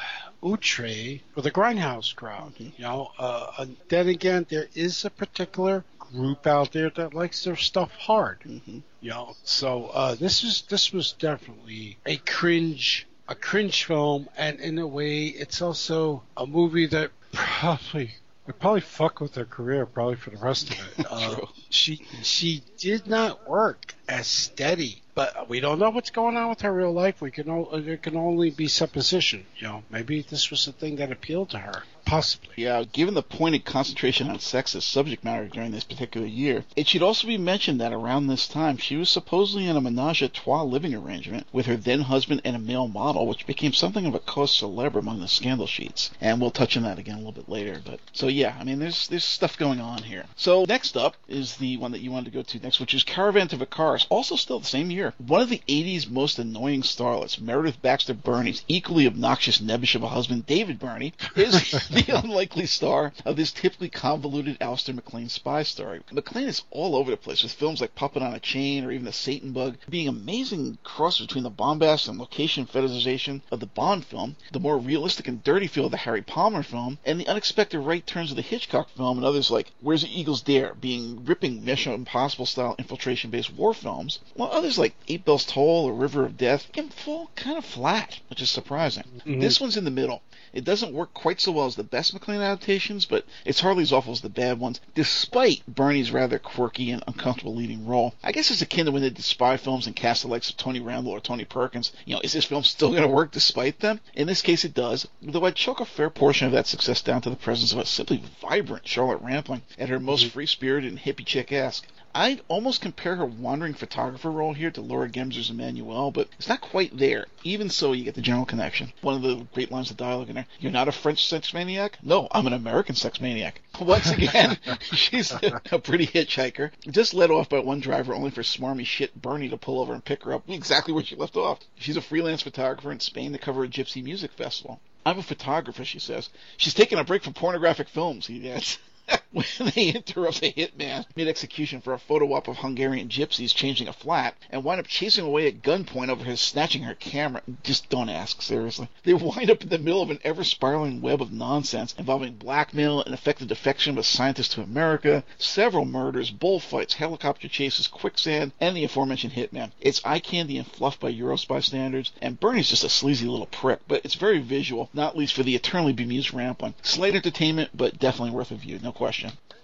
outre for the grindhouse crowd.
Mhm.
You know, uh, and then again, there is a particular group out there that likes their stuff hard.
hmm
You know, so uh, this is this was definitely a cringe a cringe film, and in a way, it's also a movie that probably would probably fuck with her career probably for the rest of it. Uh, she she did not work as steady, but we don't know what's going on with her real life. We can o- there can only be supposition. You know, maybe this was the thing that appealed to her, possibly.
Yeah, given the pointed concentration on sex as subject matter during this particular year, it should also be mentioned that around this time she was supposedly in a menage a trois living arrangement with her then husband and a male model, which became something of a cause célèbre among the scandal sheets. And we'll touch on that again a little bit later. But so yeah, I mean there's there's stuff going on here. So next up is the one that you wanted to go to next, which is Caravan to Vaccarès, also still the same year. One of the 80s most annoying starlets, Meredith Baxter Birney's equally obnoxious nebbish of a husband, David Birney, is the unlikely star of this typically convoluted Alistair MacLean spy story. MacLean is all over the place with films like Puppet on a Chain or even The Satan Bug, being amazing cross between the bombast and location fetishization of the Bond film, the more realistic and dirty feel of the Harry Palmer film, and the unexpected right turns of the Hitchcock film and others like Where's the Eagles Dare, being ripping Mission Impossible style infiltration based war films, while others like Eight Bells Toll or River of Death can fall kind of flat, which is surprising.
Mhm.
This one's in the middle. It doesn't work quite so well as the best MacLean adaptations, but it's hardly as awful as the bad ones, despite Birney's rather quirky and uncomfortable leading role. I guess it's akin to when they did spy films and cast the likes of Tony Randall or Tony Perkins. You know, is this film still going to work despite them? In this case, it does, though I'd chalk a fair portion of that success down to the presence of a simply vibrant Charlotte Rampling at her most mm-hmm. free-spirited and hippie chick-esque. I'd almost compare her wandering photographer role here to Laura Gemser's Emmanuel, but it's not quite there. Even so, you get the general connection. One of the great lines of dialogue in there. You're not a French sex maniac? No, I'm an American sex maniac. Once again, she's a, a pretty hitchhiker. Just led off by one driver only for smarmy shit Birney to pull over and pick her up exactly where she left off. She's a freelance photographer in Spain to cover a gypsy music festival. I'm a photographer, she says. She's taking a break from pornographic films, he adds. when they interrupt the hitman mid-execution for a photo op of Hungarian gypsies changing a flat and wind up chasing away at gunpoint over his snatching her camera. Just don't ask, seriously. They wind up in the middle of an ever-spiraling web of nonsense involving blackmail and effective defection of a scientist to America, several murders, bullfights, helicopter chases, quicksand, and the aforementioned hitman. It's eye candy and fluff by Eurospy standards, and Birney's just a sleazy little prick, but it's very visual, not least for the eternally bemused Rampling. Slight entertainment, but definitely worth a view, no question.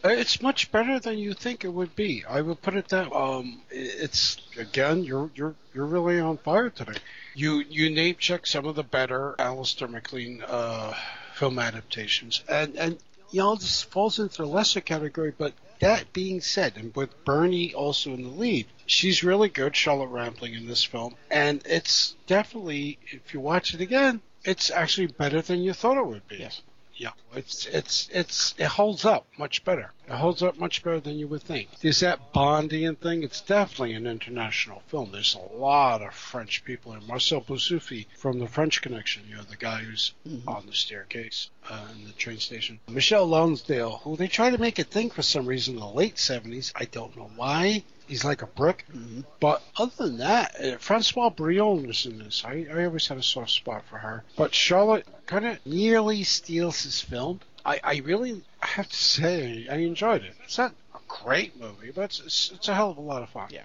Uh, It's much better than you think it would be. I would put it that. Um, it's again, you're you're you're really on fire today. You you name check some of the better Alistair MacLean uh, film adaptations, and and you know this falls into the lesser category. But that being said, and with Birney also in the lead, she's really good, Charlotte Rampling in this film, and it's definitely if you watch it again, it's actually better than you thought it would be.
Yes.
Yeah, it's it's it's it holds up much better. It holds up much better than you would think. There's that Bondian thing. It's definitely an international film. There's a lot of French people in. Marcel Bozzuffi from the French Connection, you know, the guy who's mm-hmm. on the staircase uh, in the train station. Michel Lonsdale, who they tried to make a thing for some reason in the late 70s. I don't know why he's like a brick. Mm-hmm. But other than that, uh, Françoise Brion is in this. I, I always had a soft spot for her. But Charlotte kind of nearly steals his film. I, I really have to say I enjoyed it. It's not a great movie, but it's, it's, it's a hell of a lot of fun.
Yeah.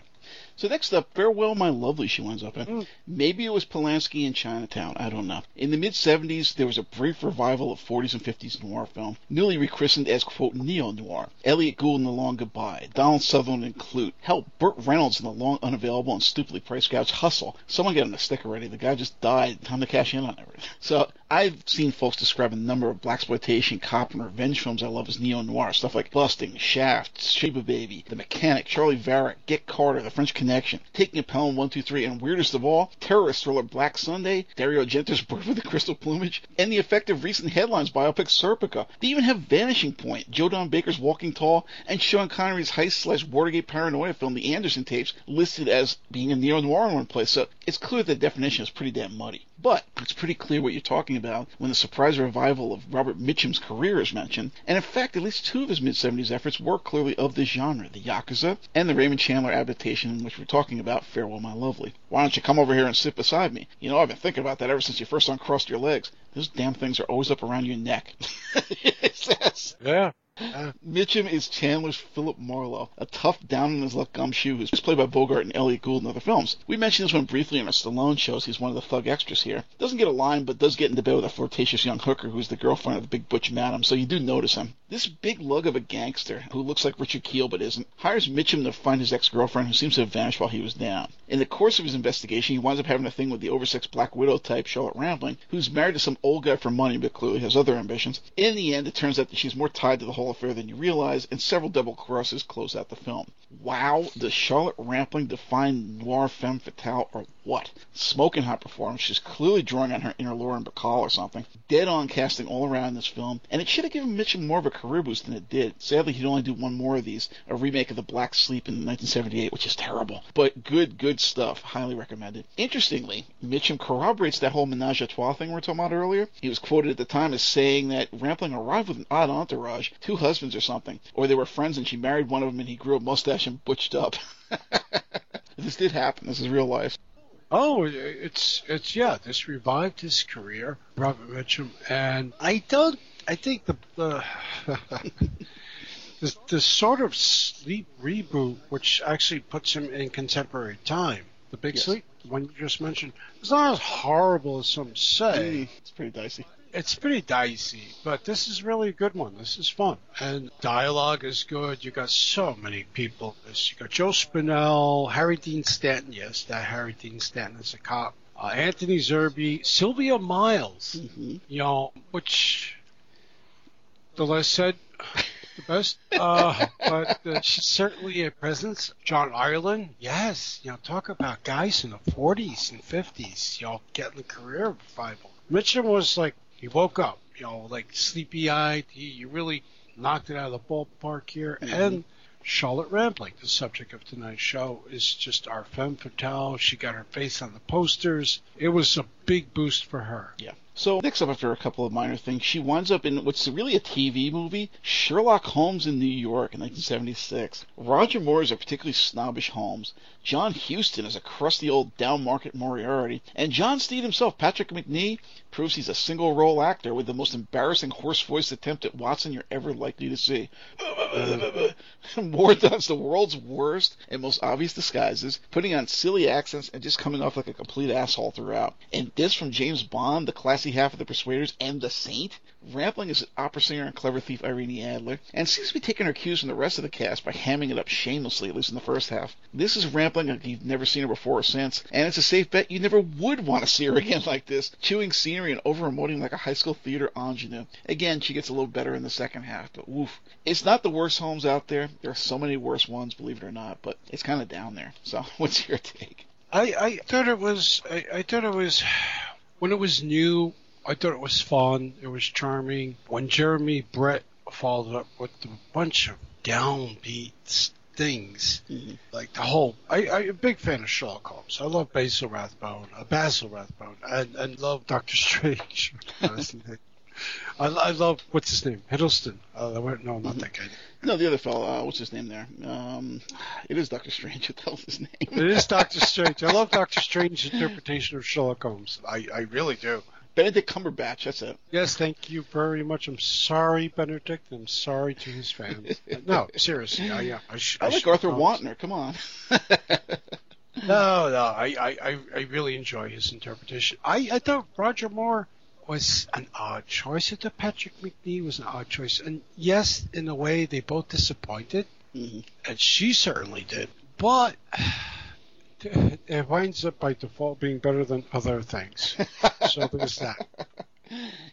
So next up, Farewell My Lovely she winds up in. Mm. Maybe it was Polanski in Chinatown, I don't know. In the mid 70s, there was a brief revival of 40s and 50s noir film, newly rechristened as, quote, neo-noir. Elliot Gould in The Long Goodbye, Donald Sutherland in Klute, hell, Burt Reynolds in the long, unavailable, and stupidly priced Gouge Hustle. Someone get him a stick already. The guy just died. Time to cash in on everything. So I've seen folks describe a number of blaxploitation, cop, and revenge films I love as neo-noir. Stuff like Busting, Shaft, Sheba Baby, The Mechanic, Charley Varrick, Get Carter, The French Connection, Taking a Pelham 123, and weirdest of all, terrorist thriller Black Sunday, Dario Argento's Bird with the Crystal Plumage, and the effective recent headlines biopic Serpico. They even have Vanishing Point, Joe Don Baker's Walking Tall, and Sean Connery's heist slash Watergate paranoia film, The Anderson Tapes, listed as being a neo-noir in one place. So it's clear the definition is pretty damn muddy. But it's pretty clear what you're talking about when the surprise revival of Robert Mitchum's career is mentioned. And in fact, at least two of his mid 70s efforts were clearly of this genre the Yakuza and the Raymond Chandler adaptation which we're talking about Farewell My Lovely. Why don't you come over here and sit beside me? You know, I've been thinking about that ever since you first uncrossed your legs. Those damn things are always up around your neck.
Yes.
yeah. Mitchum is Chandler's Philip Marlowe, a tough, down in his luck gumshoe who's played by Bogart and Elliott Gould in other films. We mentioned this one briefly in our Stallone shows. He's one of the thug extras here. Doesn't get a line, but does get into bed with a flirtatious young hooker who's the girlfriend of the big butch madam, so you do notice him. This big lug of a gangster, who looks like Richard Kiel but isn't, hires Mitchum to find his ex-girlfriend who seems to have vanished while he was down. In the course of his investigation, he winds up having a thing with the oversexed Black Widow type Charlotte Rampling, who's married to some old guy for money but clearly has other ambitions. In the end, it turns out that she's more tied to the whole affair than you realize and several double crosses close out the film. Wow, does Charlotte Rampling define noir femme fatale or what? Smoking hot performance. She's clearly drawing on her inner Lauren Bacall or something. Dead on casting all around in this film, and it should have given Mitchum more of a career boost than it did. Sadly, he'd only do one more of these, a remake of The Black Sleep in 1978, which is terrible. But good, good stuff. Highly recommended. Interestingly, Mitchum corroborates that whole menage a trois thing we were talking about earlier. He was quoted at the time as saying that Rampling arrived with an odd entourage, two husbands or something, or they were friends and she married one of them and he grew a mustache and butched up. this did happen. This is real life.
Oh, it's it's yeah. This revived his career, Robert Mitchum, and I don't. I think the the the, the sort of sleep reboot, which actually puts him in contemporary time, the Big yes. Sleep, one you just mentioned, is not as horrible as some say.
Mm, it's pretty dicey
it's pretty dicey, but this is really a good one. This is fun, and dialogue is good. You got so many people. You got Joe Spinell, Harry Dean Stanton. Yes, that Harry Dean Stanton is a cop. Uh, Anthony Zerbe, Sylvia Miles. Mm-hmm. You know, which the less said, the best. Uh, but uh, she's certainly a presence. John Ireland, yes. You know, talk about guys in the 40s and 50s. You know, getting a career revival. Mitchum was like he woke up, you know, like sleepy eyed. He, he really knocked it out of the ballpark here. Mm-hmm. And Charlotte Rampling, the subject of tonight's show, is just our femme fatale. She got her face on the posters. It was a big boost for her.
Yeah. So next up, after a couple of minor things, she winds up in what's really a TV movie, Sherlock Holmes in New York in 1976. Roger Moore is a particularly snobbish Holmes. John Huston is a crusty old down-market Moriarty, and John Steed himself, Patrick Macnee, proves he's a single-role actor with the most embarrassing hoarse-voiced attempt at Watson you're ever likely to see. Moore does the world's worst and most obvious disguises, putting on silly accents and just coming off like a complete asshole throughout. And this from James Bond, the classic half of the Persuaders and the Saint. Rampling is an opera singer and clever thief Irene Adler, and seems to be taking her cues from the rest of the cast by hamming it up shamelessly, at least in the first half. This is Rampling like you've never seen her before or since, and it's a safe bet you never would want to see her again like this, chewing scenery and over emoting like a high school theater ingenue. Again, she gets a little better in the second half, but woof. It's not the worst Holmes out there. There are so many worse ones, believe it or not, but it's kind of down there. So, what's your take?
I, I thought it was I, I thought it was when it was new, I thought it was fun. It was charming. When Jeremy Brett followed up with a bunch of downbeat things,
Mm-hmm.
like the whole. I, I'm a big fan of Sherlock Holmes. I love Basil Rathbone, uh, Basil Rathbone, and, and love Doctor Strange. That's the thing. I, I love what's his name, Hiddleston. Uh, no, not that guy.
No, the other fellow. Uh, what's his name there? Um, it is Doctor Strange. What the hell's his name?
It is Doctor Strange. I love Doctor Strange's interpretation of Sherlock Holmes. I, I really do.
Benedict Cumberbatch. That's it.
Yes, thank you very much. I'm sorry, Benedict. I'm sorry to his fans. no, seriously, I, yeah, I, sh-
I like Arthur Wontner. Come on.
No, no, I, I, I, I really enjoy his interpretation. I, I thought Roger Moore was an odd choice. I thought Patrick Macnee was an odd choice. And yes, in a way, they both disappointed,
Mhm.
and she certainly did. But it winds up by default being better than other things. so there's that.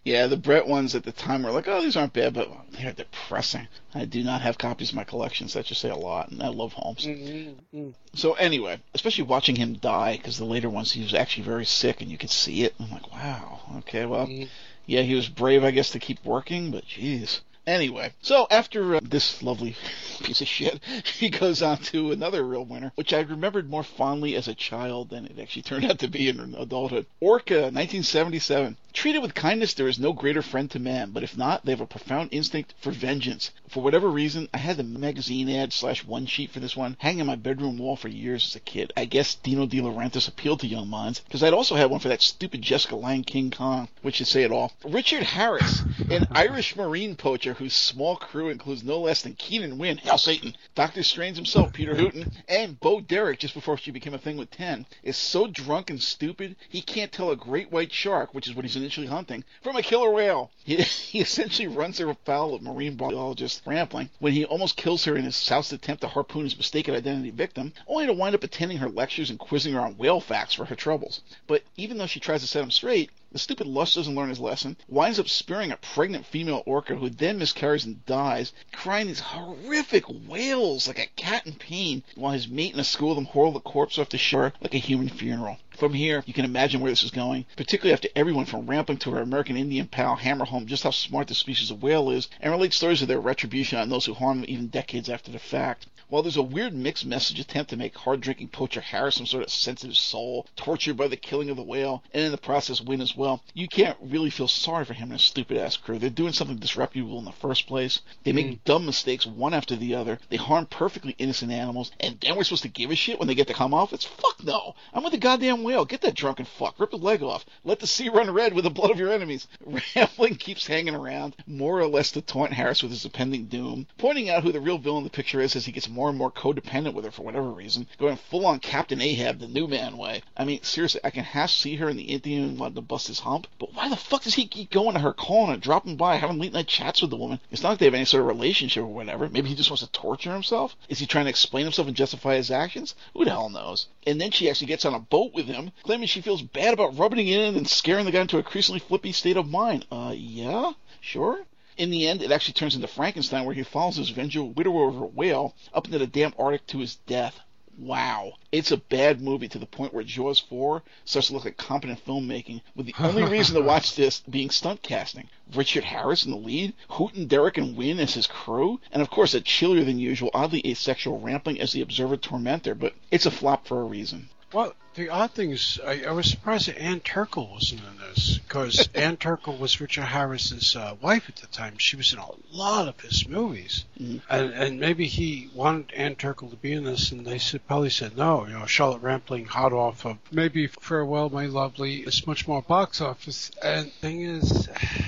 Yeah, the Brett ones at the time were like, oh, these aren't bad, but they're depressing. I do not have copies of my collections. that should say a lot, and I love Holmes.
Mm-hmm.
So anyway, especially watching him die, because the later ones he was actually very sick, and you could see it. I'm like, wow, okay, well,
Mhm.
yeah, he was brave, I guess, to keep working, but jeez. Anyway, so after uh, this lovely piece of shit, he goes on to another real winner, which I remembered more fondly as a child than it actually turned out to be in adulthood. Orca, 1977. Treated with kindness, there is no greater friend to man, but if not, they have a profound instinct for vengeance. For whatever reason, I had the magazine ad slash one sheet for this one hanging on my bedroom wall for years as a kid. I guess Dino De Laurentiis appealed to young minds, because I'd also had one for that stupid Jessica Lange King Kong, which should say it all. Richard Harris, an Irish Marine poacher whose small crew includes no less than Keenan Wynn, Will Sampson, Doctor Strange himself, Peter Hooten, and Bo Derek, just before she became a thing with 10, is so drunk and stupid he can't tell a great white shark, which is what he's initially hunting, from a killer whale. He, he essentially runs her afoul of marine biologist Rampling when he almost kills her in his soused attempt to harpoon his mistaken identity victim, only to wind up attending her lectures and quizzing her on whale facts for her troubles. But even though she tries to set him straight, the stupid lush doesn't learn his lesson, winds up spearing a pregnant female orca who then miscarries and dies, crying these horrific wails like a cat in pain, while his mate and a school of them hurl the corpse off the shore like a human funeral. From here, you can imagine where this is going, particularly after everyone from Rampling to her American Indian pal hammer home just how smart this species of whale is, and relate stories of their retribution on those who harm them even decades after the fact. While there's a weird mixed message attempt to make hard drinking poacher Harris some sort of sensitive soul, tortured by the killing of the whale, and in the process win as well, you can't really feel sorry for him and his stupid ass crew. They're doing something disreputable in the first place. They make hmm. dumb mistakes one after the other. They harm perfectly innocent animals, and then we're supposed to give a shit when they get to come off? It's fuck no. I'm with the goddamn whale. Get that drunken fuck. Rip his leg off. Let the sea run red with the blood of your enemies. Rampling keeps hanging around, more or less to taunt Harris with his impending doom, pointing out who the real villain of the picture is as he gets more and more codependent with her for whatever reason, going full on Captain Ahab, the new man way. I mean, seriously, I can half see her in the Indian wanting to bust his hump, but why the fuck does he keep going to her, calling her, dropping by, having late night chats with the woman? It's not like they have any sort of relationship or whatever. Maybe he just wants to torture himself? Is he trying to explain himself and justify his actions? Who the hell knows? And then she actually gets on a boat with him, claiming she feels bad about rubbing it in and scaring the guy into a increasingly flippy state of mind. Uh, yeah? Sure? In the end, it actually turns into Frankenstein, where he follows his vengeful widower of a whale up into the damp Arctic to his death. Wow. It's a bad movie to the point where Jaws 4 starts to look like competent filmmaking, with the only reason to watch this being stunt casting. Richard Harris in the lead, Hooten, Derek, and Wynn as his crew, and of course a chillier than usual, oddly asexual Rampling as the observer tormentor, but it's a flop for a reason.
Well, the odd thing is, I, I was surprised that Ann Turkel wasn't in this because Ann Turkel was Richard Harris's uh, wife at the time. She was in a lot of his movies,
Mhm.
and and maybe he wanted Ann Turkel to be in this, and they said, probably said no. You know, Charlotte Rampling, hot off of maybe Farewell, My Lovely, is much more box office. And thing is,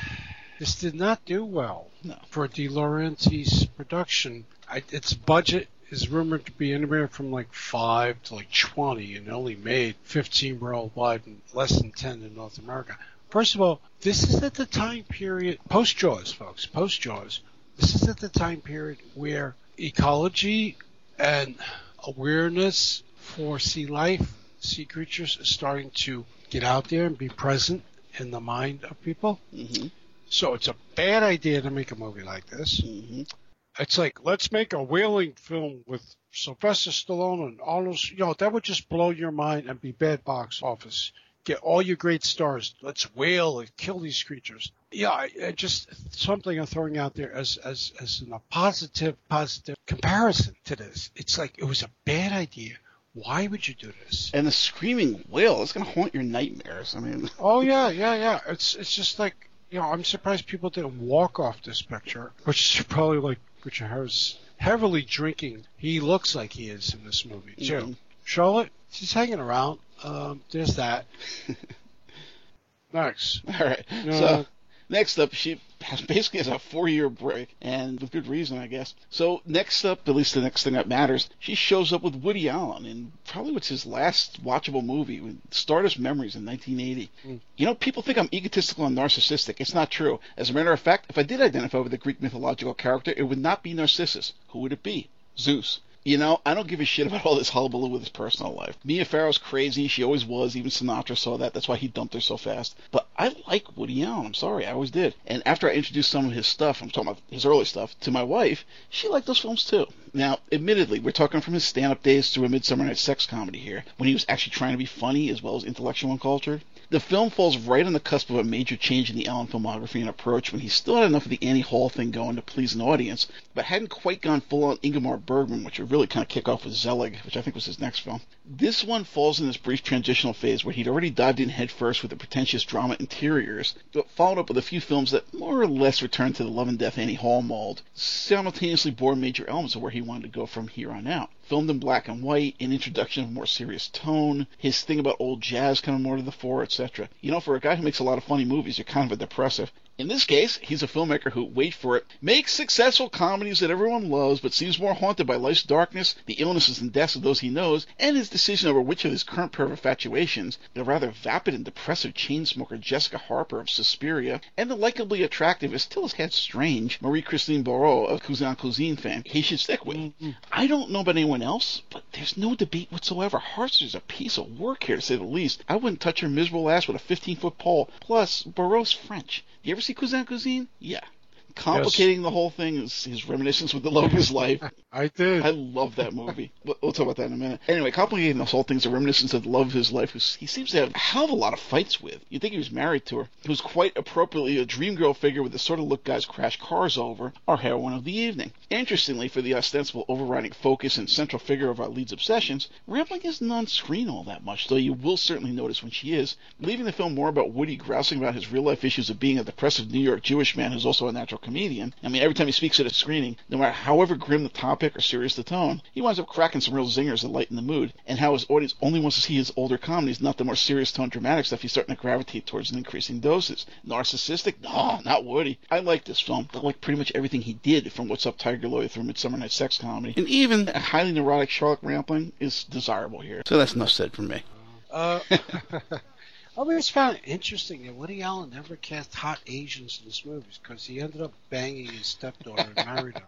this did not do well
No.
for De Laurentiis' production. I, its budget is rumored to be anywhere from like five to like twenty, and only made fifteen worldwide and less than ten in North America. First of all, this is at the time period post Jaws, folks, post Jaws. This is at the time period where ecology and awareness for sea life, sea creatures, is starting to get out there and be present in the mind of people.
Mm-hmm.
So it's a bad idea to make a movie like this.
Mm-hmm.
It's like let's make a whaling film with Sylvester Stallone and all those. You know that would just blow your mind and be bad box office. get all your great stars. Let's whale and kill these creatures. Yeah, just something I'm throwing out there as as as a positive positive comparison to this. It's like it was a bad idea. Why would you do this?
And the screaming whale is going to haunt your nightmares. I mean,
oh yeah, yeah, yeah. It's it's just like you know, I'm surprised people didn't walk off this picture, which is probably like Richard Harris heavily drinking. He looks like he is in this movie too. Mm-hmm. Charlotte, she's hanging around. Um, there's that. Next.
All right. Uh, so next up, she basically has a four-year break, and with good reason, I guess. So next up, at least the next thing that matters, she shows up with Woody Allen in probably what's his last watchable movie, Stardust Memories in 1980. Mm. You know, people think I'm egotistical and narcissistic. It's not true. As a matter of fact, if I did identify with a Greek mythological character, it would not be Narcissus. Who would it be? Zeus. You know, I don't give a shit about all this hullabaloo with his personal life. Mia Farrow's crazy. She always was. Even Sinatra saw that. That's why he dumped her so fast. But I like Woody Allen. I'm sorry. I always did. And after I introduced some of his stuff, I'm talking about his early stuff, to my wife, she liked those films too. Now, admittedly, we're talking from his stand-up days through a Midsummer Night Sex comedy here, when he was actually trying to be funny as well as intellectual and cultured. The film falls right on the cusp of a major change in the Allen filmography and approach when he still had enough of the Annie Hall thing going to please an audience, but hadn't quite gone full on Ingmar Bergman, which would really kind of kick off with Zelig, which I think was his next film. This one falls in this brief transitional phase where he'd already dived in headfirst with the pretentious drama Interiors, but followed up with a few films that more or less returned to the Love and Death Annie Hall mold, simultaneously bore major elements of where he wanted to go from here on out filmed in black and white, an introduction of more serious tone, his thing about old jazz coming more to the fore, etc. You know, for a guy who makes a lot of funny movies, you're kind of a depressive. In this case, he's a filmmaker who, wait for it, makes successful comedies that everyone loves, but seems more haunted by life's darkness, the illnesses and deaths of those he knows, and his decision over which of his current pair of infatuations, the rather vapid and depressive chain smoker Jessica Harper of Suspiria, and the likably attractive, as still as strange, Marie Christine Barrault of Cousin Cousine fame, he should stick with. Mm-hmm. I don't know about anyone else, but there's no debate whatsoever. Harper's a piece of work here, to say the least. I wouldn't touch her miserable ass with a 15 foot pole. Plus, Barrault's French. You ever see Cousin Cousine? Yeah. Complicating yes. the whole thing is his reminiscence with the love of his life.
I did.
I love that movie. we'll talk about that in a minute. Anyway, complicating this whole thing is a reminiscence of the love of his life, who he seems to have a hell of a lot of fights with. You'd think he was married to her. He was quite appropriately a dream girl figure with the sort of look guys crash cars over, our heroine of the evening. Interestingly, for the ostensible overriding focus and central figure of our lead's obsessions, Rampling isn't on screen all that much, though you will certainly notice when she is, leaving the film more about Woody grousing about his real life issues of being a depressive New York Jewish man who's also a natural comedian. I mean, every time he speaks at a screening, no matter however grim the topic or serious the tone, he winds up cracking some real zingers that lighten the mood, and how his audience only wants to see his older comedies, not the more serious tone dramatic stuff he's starting to gravitate towards in increasing doses. Narcissistic? No, not Woody. I like this film. I like pretty much everything he did from What's Up Tiger Lily through Midsummer Night Sex Comedy. And even a highly neurotic Charlotte Rampling is desirable here. So that's enough said from me.
Uh, I always found it interesting that Woody Allen never cast hot Asians in his movies because he ended up banging his stepdaughter and married her.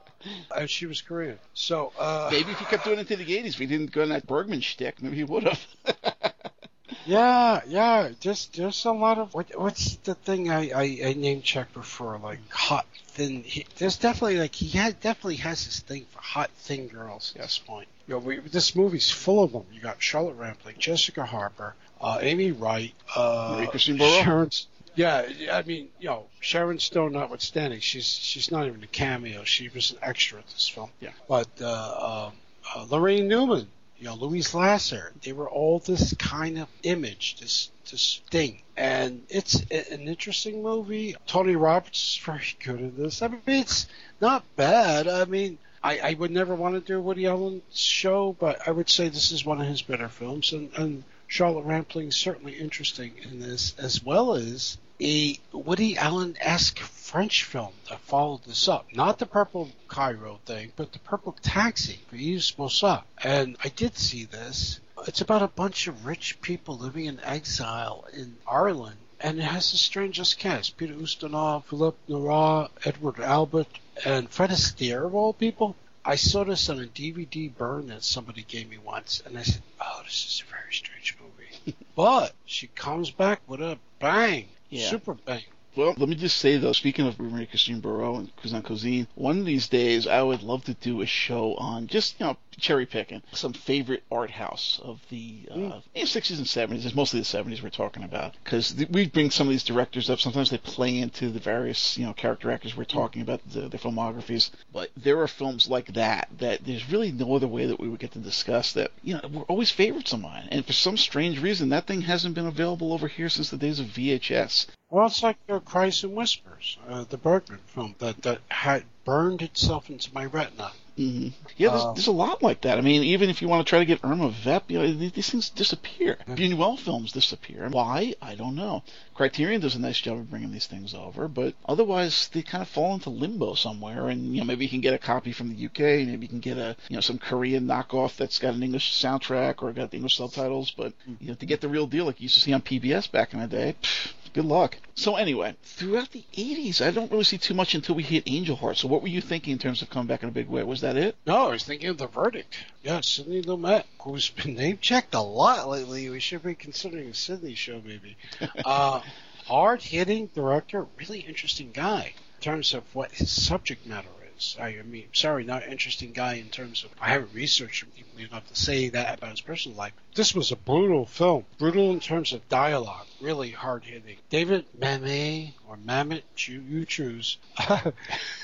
And she was Korean. So, uh,
Maybe if he kept doing it into the 80s, if he didn't go on that Bergman shtick, maybe he would have.
yeah, yeah. Just there's a lot of what, what's the thing I, I, I name checked before like hot thin. He, there's definitely like he had definitely has this thing for hot thin girls. Yes, point. You know, we, this movie's full of them. You got Charlotte Rampling, Jessica Harper, uh, Amy Wright, uh, Sharon. Yeah, I mean, you know, Sharon Stone notwithstanding, she's she's not even a cameo. She was an extra in this film.
Yeah.
But uh, um, uh, Laraine Newman, you know, Louise Lasser, they were all this kind of image, this this thing, and it's an interesting movie. Tony Roberts is very good in this. I mean, it's not bad. I mean, I, I would never want to do a Woody Allen show, but I would say this is one of his better films, and and Charlotte Rampling certainly interesting in this, as well as a Woody Allen esque French film that followed this up. Not the Purple Cairo thing, but the Purple Taxi for Yves Boisset. And I did see this. It's about a bunch of rich people living in exile in Ireland. And it has the strangest cast Peter Ustinov, Philippe Noiret, Edward Albert, and Fred Astaire, of all people. I saw this on a DVD burn that somebody gave me once, and I said, "Oh, this is a very strange movie." but she comes back with a bang, yeah. super bang.
Well, let me just say though, speaking of Marie Christine Barrault and Cousin Cousine, one of these days I would love to do a show on just, you know, cherry picking some favorite art house of the uh, mm. 60s and 70s. It's mostly the 70s we're talking about because th- we bring some of these directors up. Sometimes they play into the various you know character actors we're talking about the, their filmographies. But there are films like that that there's really no other way that we would get to discuss that. You know, were always favorites of mine, and for some strange reason, that thing hasn't been available over here since the days of VHS.
Well, it's like uh, Cries and Whispers, uh, the Bergman film that that had burned itself into my retina.
Mm-hmm. Yeah, there's, uh, there's, a lot like that. I mean, even if you want to try to get Irma Vep, you know, these, these things disappear. Buñuel films disappear. Why? I don't know. Criterion does a nice job of bringing these things over, but otherwise they kind of fall into limbo somewhere. And you know, maybe you can get a copy from the UK, maybe you can get a you know some Korean knockoff that's got an English soundtrack or got the English subtitles. But you know, to get the real deal like you used to see on PBS back in the day. Pff, good luck. So anyway, throughout the 80s, I don't really see too much until we hit Angel Heart. So what were you thinking in terms of coming back in a big way? Was that it?
No, I was thinking of The Verdict. Yeah, Sidney Lumet, who's been name checked a lot lately. We should be considering a Sidney show maybe. Uh, hard hitting director, really interesting guy in terms of what his subject matter is. I, I mean, sorry, not an interesting guy in terms of I haven't researched him deeply enough to say that about his personal life. This was a brutal film, brutal in terms of dialogue, really hard hitting. David Mamet or Mamet, you, you choose,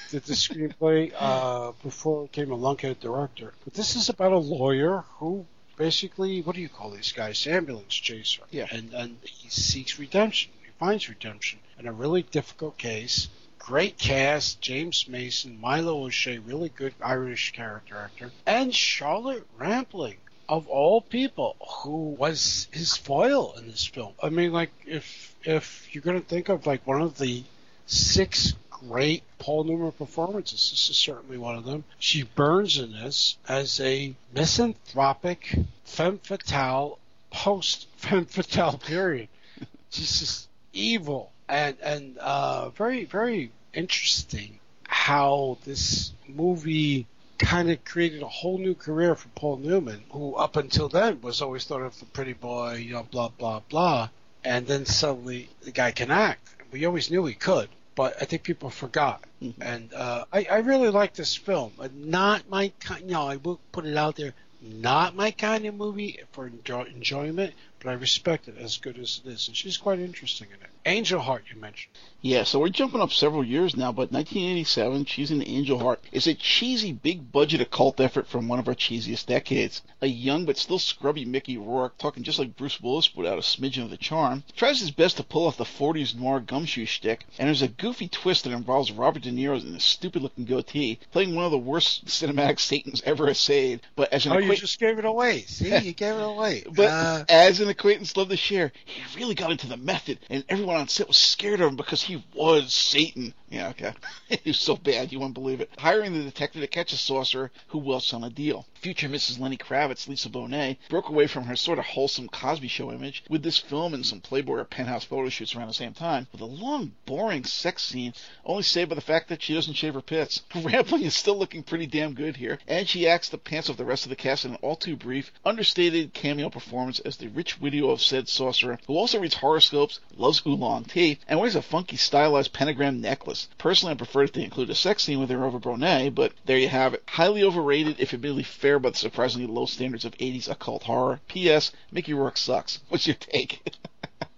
did the screenplay uh, before he became a lunkhead director. But this is about a lawyer who basically, what do you call these guys? Ambulance chaser.
Yeah.
And and he seeks redemption. He finds redemption in a really difficult case Great cast, James Mason, Milo O'Shea, really good Irish character actor, and Charlotte Rampling, of all people, who was his foil in this film. I mean, like if if you're gonna think of like one of the six great Paul Newman performances. This is certainly one of them. She burns in this as a misanthropic femme fatale post femme fatale period. She's just evil and and uh, very very interesting how this movie kind of created a whole new career for Paul Newman, who up until then was always thought of the pretty boy, you know, blah blah blah, and then suddenly the guy can act. We always knew he could, but I think people forgot. Mm-hmm. And uh, I, I really like this film. Not my kind. You know, I will put it out there. Not my kind of movie for enjoy- enjoyment, but I respect it as good as it is. And she's quite interesting in it. Angel Heart, you mentioned.
Yeah, so we're jumping up several years now, but 1987, She's in Angel Heart is a cheesy, big budget occult effort from one of our cheesiest decades. A young but still scrubby Mickey Rourke, talking just like Bruce Willis without a smidgen of the charm, tries his best to pull off the 40s noir gumshoe shtick, and there's a goofy twist that involves Robert De Niro in a stupid looking goatee, playing one of the worst cinematic Satans ever essayed. But as an
oh, you just gave it away. See, you gave it away.
but uh... as an acquaintance loved to share, he really got into the method, and everyone on set was scared of him because he was Satan. Yeah, okay. he was so bad you wouldn't believe it. Hiring the detective to catch a sorcerer who welched on a deal. Future Mrs. Lenny Kravitz, Lisa Bonet, broke away from her sort of wholesome Cosby Show image with this film and some Playboy or Penthouse photo shoots around the same time, with a long, boring sex scene, only saved by the fact that she doesn't shave her pits. Rampling is still looking pretty damn good here, and she acts the pants off the rest of the cast in an all too brief, understated cameo performance as the rich widow of said sorcerer, who also reads horoscopes, loves oolong tea, and wears a funky stylized pentagram necklace. Personally, I prefer if they include a sex scene with her over Bonet, but there you have it. Highly overrated, if admittedly fair fair but surprisingly low standards of 80s occult horror. P.S. Mickey Rourke sucks. What's your take?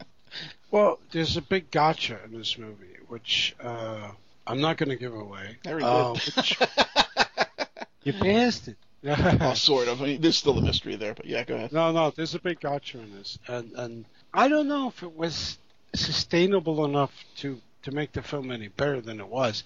well, there's a big gotcha in this movie, which uh, I'm not going to give away.
Very uh, good. Which,
you passed it.
oh, sort of. I mean, there's still a mystery there, but yeah, go ahead.
No, no, there's a big gotcha in this, and and I don't know if it was sustainable enough to to make the film any better than it was.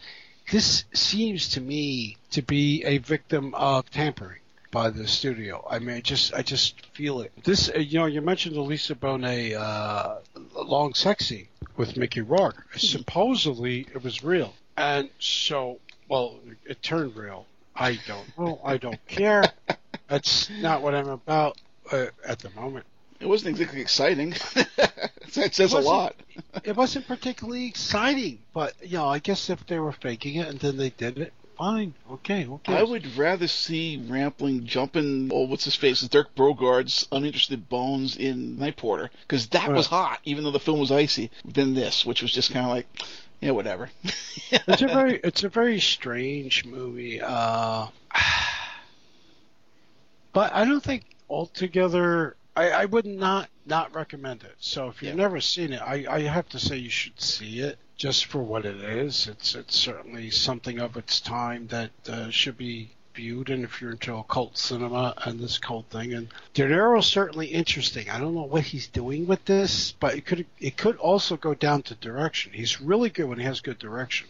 This seems to me to be a victim of tampering by the studio. I mean, I just I just feel it. This, uh, you know, you mentioned the Lisa Bonet uh, long sexy with Mickey Rourke. Hmm. Supposedly, it was real, and so well, it turned real. I don't know. I don't care. That's not what I'm about uh, at the moment.
It wasn't exactly exciting. it says a lot.
it wasn't particularly exciting, but you know, I guess if they were faking it and then they did it, fine. Okay, okay.
I would rather see Rampling jumping, oh, what's his face, Dirk Bogarde's uninterested bones in Night Porter, because that right. was hot, even though the film was icy, than this, which was just kind of like, yeah, whatever.
it's a very, it's a very strange movie. Uh, But I don't think altogether. I, I would not not recommend it. So if you've
Yeah.
never seen it, I, I have to say you should see it just for what it is. It's it's certainly something of its time that uh, should be viewed. And if you're into occult cinema and this cult thing, and De Niro's certainly interesting. I don't know what he's doing with this, but it could it could also go down to direction. He's really good when he has good direction.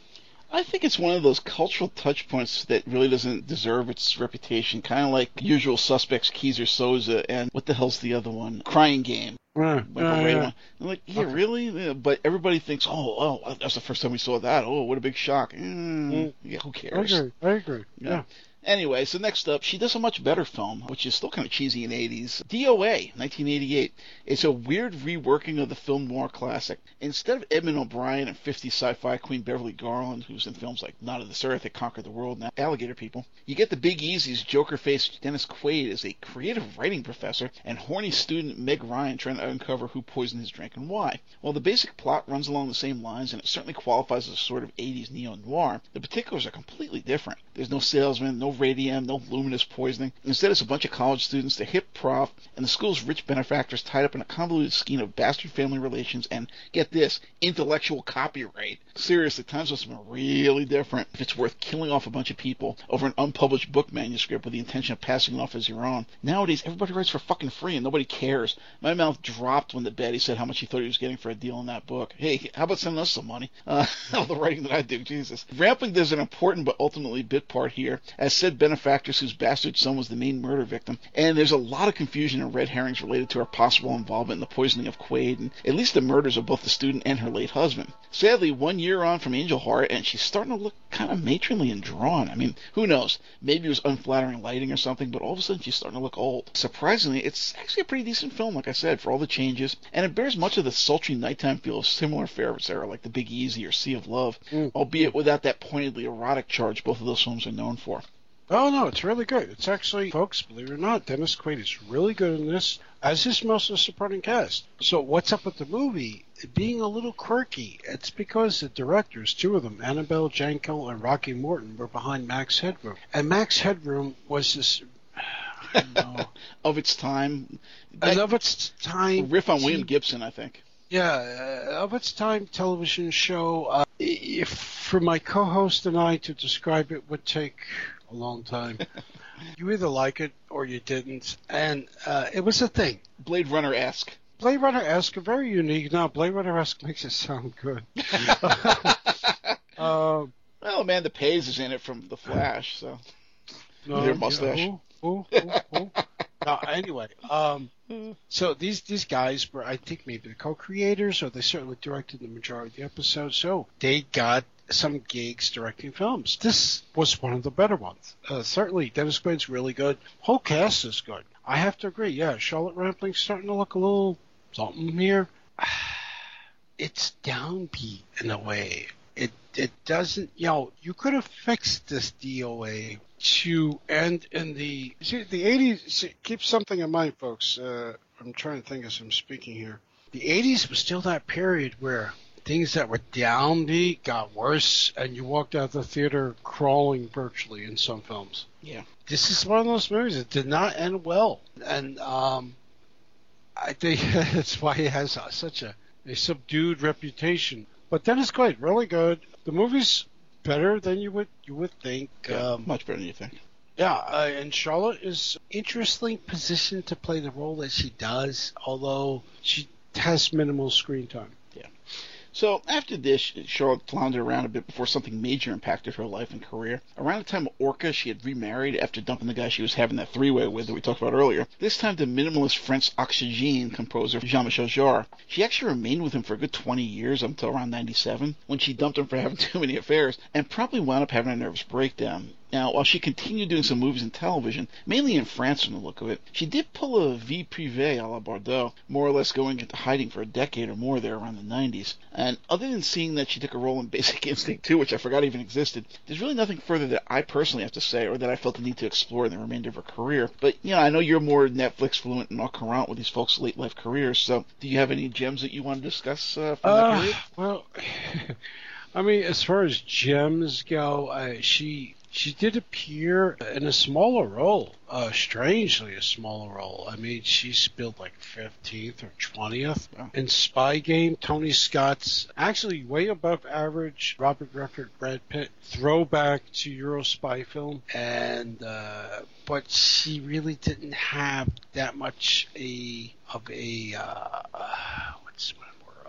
I think it's one of those cultural touch points that really doesn't deserve its reputation. Kind of like Usual Suspects, Keyser Söze, and what the hell's the other one? Crying Game.
Yeah,
Michael
yeah,
like, yeah,
Okay.
really? Yeah, but everybody thinks, oh, oh, that's the first time we saw that. Oh, what a big shock. Mm,
Mm.
Yeah, who cares?
I agree. I agree.
Yeah. Anyway, so next up, she does a much better film, which is still kind of cheesy in the 80s. DOA, 1988. It's a weird reworking of the film noir classic. Instead of Edmund O'Brien and 50 sci-fi queen Beverly Garland, who's in films like Not of This Earth, That Conquered the World, and Alligator People, you get the Big Easy's Joker-faced Dennis Quaid as a creative writing professor and horny student Meg Ryan trying to uncover who poisoned his drink and why. While the basic plot runs along the same lines, and it certainly qualifies as a sort of 80s neo-noir, the particulars are completely different. There's no salesman, no radium, no luminous poisoning. Instead, it's a bunch of college students, the hip prof, and the school's rich benefactors tied up in a convoluted scheme of bastard family relations and, get this, intellectual copyright. Seriously, times must have been really different if it's worth killing off a bunch of people over an unpublished book manuscript with the intention of passing it off as your own. Nowadays, everybody writes for fucking free and nobody cares. My mouth dropped when the Betty said how much he thought he was getting for a deal in that book. Hey, how about sending us some money? Uh, all the writing that I do, Jesus. Rampling does an important but ultimately bit part here, as said benefactress whose bastard son was the main murder victim, and there's a lot of confusion and red herrings related to her possible involvement in the poisoning of Quaid, and at least the murders of both the student and her late husband. Sadly, one year on from Angel Heart, and she's starting to look kind of matronly and drawn. I mean, who knows? Maybe it was unflattering lighting or something, but all of a sudden she's starting to look old. Surprisingly, it's actually a pretty decent film, like I said, for all the changes, and it bears much of the sultry nighttime feel of similar favorites era, like The Big Easy or Sea of Love,
Mm.
albeit without that pointedly erotic charge both of those films are known for.
Oh no, it's really good. It's actually, folks, believe it or not, Dennis Quaid is really good in this, as is most of the supporting cast. So what's up with the movie being a little quirky? It's because the directors, two of them, Annabelle Jankel and Rocky Morton, were behind Max Headroom, and Max Headroom was this. I don't know.
Of its time, that
love its time.
riff on William Gibson, I think.
Yeah, uh, of its time television show. Uh, if for my co-host and I to describe it would take a long time. you either like it or you didn't, and uh, it was a thing.
Blade Runner esque.
Blade Runner esque, very unique. Now Blade Runner esque makes it sound good. uh,
Well, Amanda Pays is in it from The Flash, so.
no,
Their mustache.
yeah, who, who, who, who? No, anyway, um, so these these guys were, I think, maybe the co-creators, or they certainly directed the majority of the episodes. So they got some gigs directing films. This was one of the better ones. Uh, certainly, Dennis Quaid's really good. Whole cast is good. I have to agree. Yeah, Charlotte Rampling's starting to look a little something here. It's downbeat in a way. It it doesn't. You know, you could have fixed this DOA to end in the see, the 80s. Keep something in mind, folks. Uh, I'm trying to think as I'm speaking here. The 80s was still that period where things that were downbeat got worse, and you walked out of the theater crawling virtually in some films.
Yeah.
This is one of those movies that did not end well, and um, I think that's why it has uh, such a, a subdued reputation. But Dennis Quaid, really good. The movie's better than you would you would think.
Yeah,
Um,
much better than you think.
yeah, uh, and Charlotte is interestingly positioned to play the role that she does, although she has minimal screen time.
So after this, Charlotte floundered around a bit before something major impacted her life and career. Around the time of Orca, she had remarried after dumping the guy she was having that three-way with that we talked about earlier. This time the minimalist French Oxygene composer Jean-Michel Jarre. She actually remained with him for a good 20 years until around 97, when she dumped him for having too many affairs, and probably wound up having a nervous breakdown. Now, while she continued doing some movies and television, mainly in France from the look of it, she did pull a vie privée a la Bardot, more or less going into hiding for a decade or more there around the 90s. And other than seeing that she took a role in Basic Instinct 2, which I forgot even existed, there's really nothing further that I personally have to say or that I felt the need to explore in the remainder of her career. But, you know, I know you're more Netflix fluent and au courant with these folks' late life careers, so do you have any gems that you want to discuss uh, from that
Uh,
period?
well, I mean, as far as gems go, uh, she she did appear in a smaller role, uh, strangely a smaller role. I mean, she's billed like 15th or 20th.
Wow.
In Spy Game, Tony Scott's actually way above average Robert Redford, Brad Pitt throwback to Euro spy film, and uh, but she really didn't have that much a of a uh, what's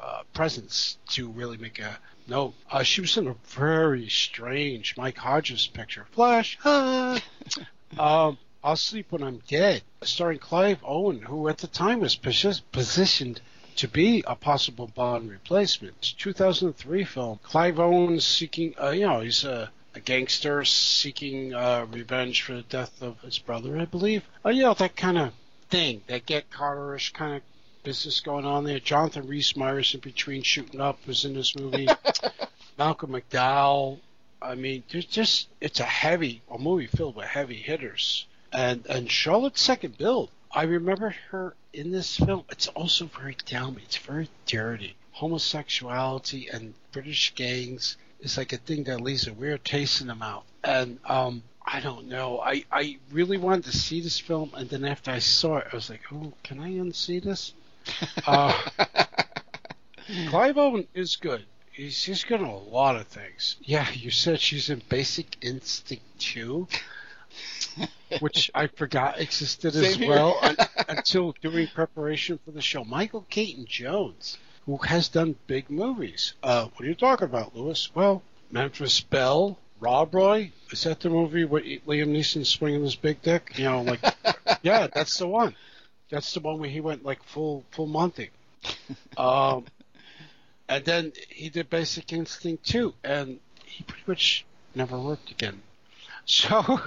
uh, presence to really make a no, uh, she was in a very strange Mike Hodges picture. Flash. Ah. um, I'll sleep when I'm dead, starring Clive Owen, who at the time was posi- positioned to be a possible Bond replacement. 2003 film. Clive Owen seeking, uh, you know, he's a, a gangster seeking uh, revenge for the death of his brother, I believe. Uh, you know, that kind of thing, that Get Carterish kind of business going on there. Jonathan Rhys Meyers in between shooting up was in this movie. Malcolm McDowell. I mean, there's just it's a heavy a movie filled with heavy hitters. And and Charlotte's second build. I remember her in this film. It's also very downbeat. It's very dirty. Homosexuality and British gangs is like a thing that leaves a weird taste in the mouth. And um, I don't know. I, I really wanted to see this film, and then after I saw it, I was like, oh, can I unsee this? Uh, Clive Owen is good. He's, he's good in a lot of things. Yeah, you said she's in Basic Instinct 2, which I forgot existed as
Same here.
well un- until doing preparation for the show. Michael Caton Jones, who has done big movies. Uh, what are you talking about, Lewis? Well, Memphis Belle, Rob Roy. Is that the movie where Liam Neeson swinging his big dick? You know, like, yeah, that's the one. That's the one where he went like full full Monty. Um, and then he did Basic Instinct too, and he pretty much never worked again. So,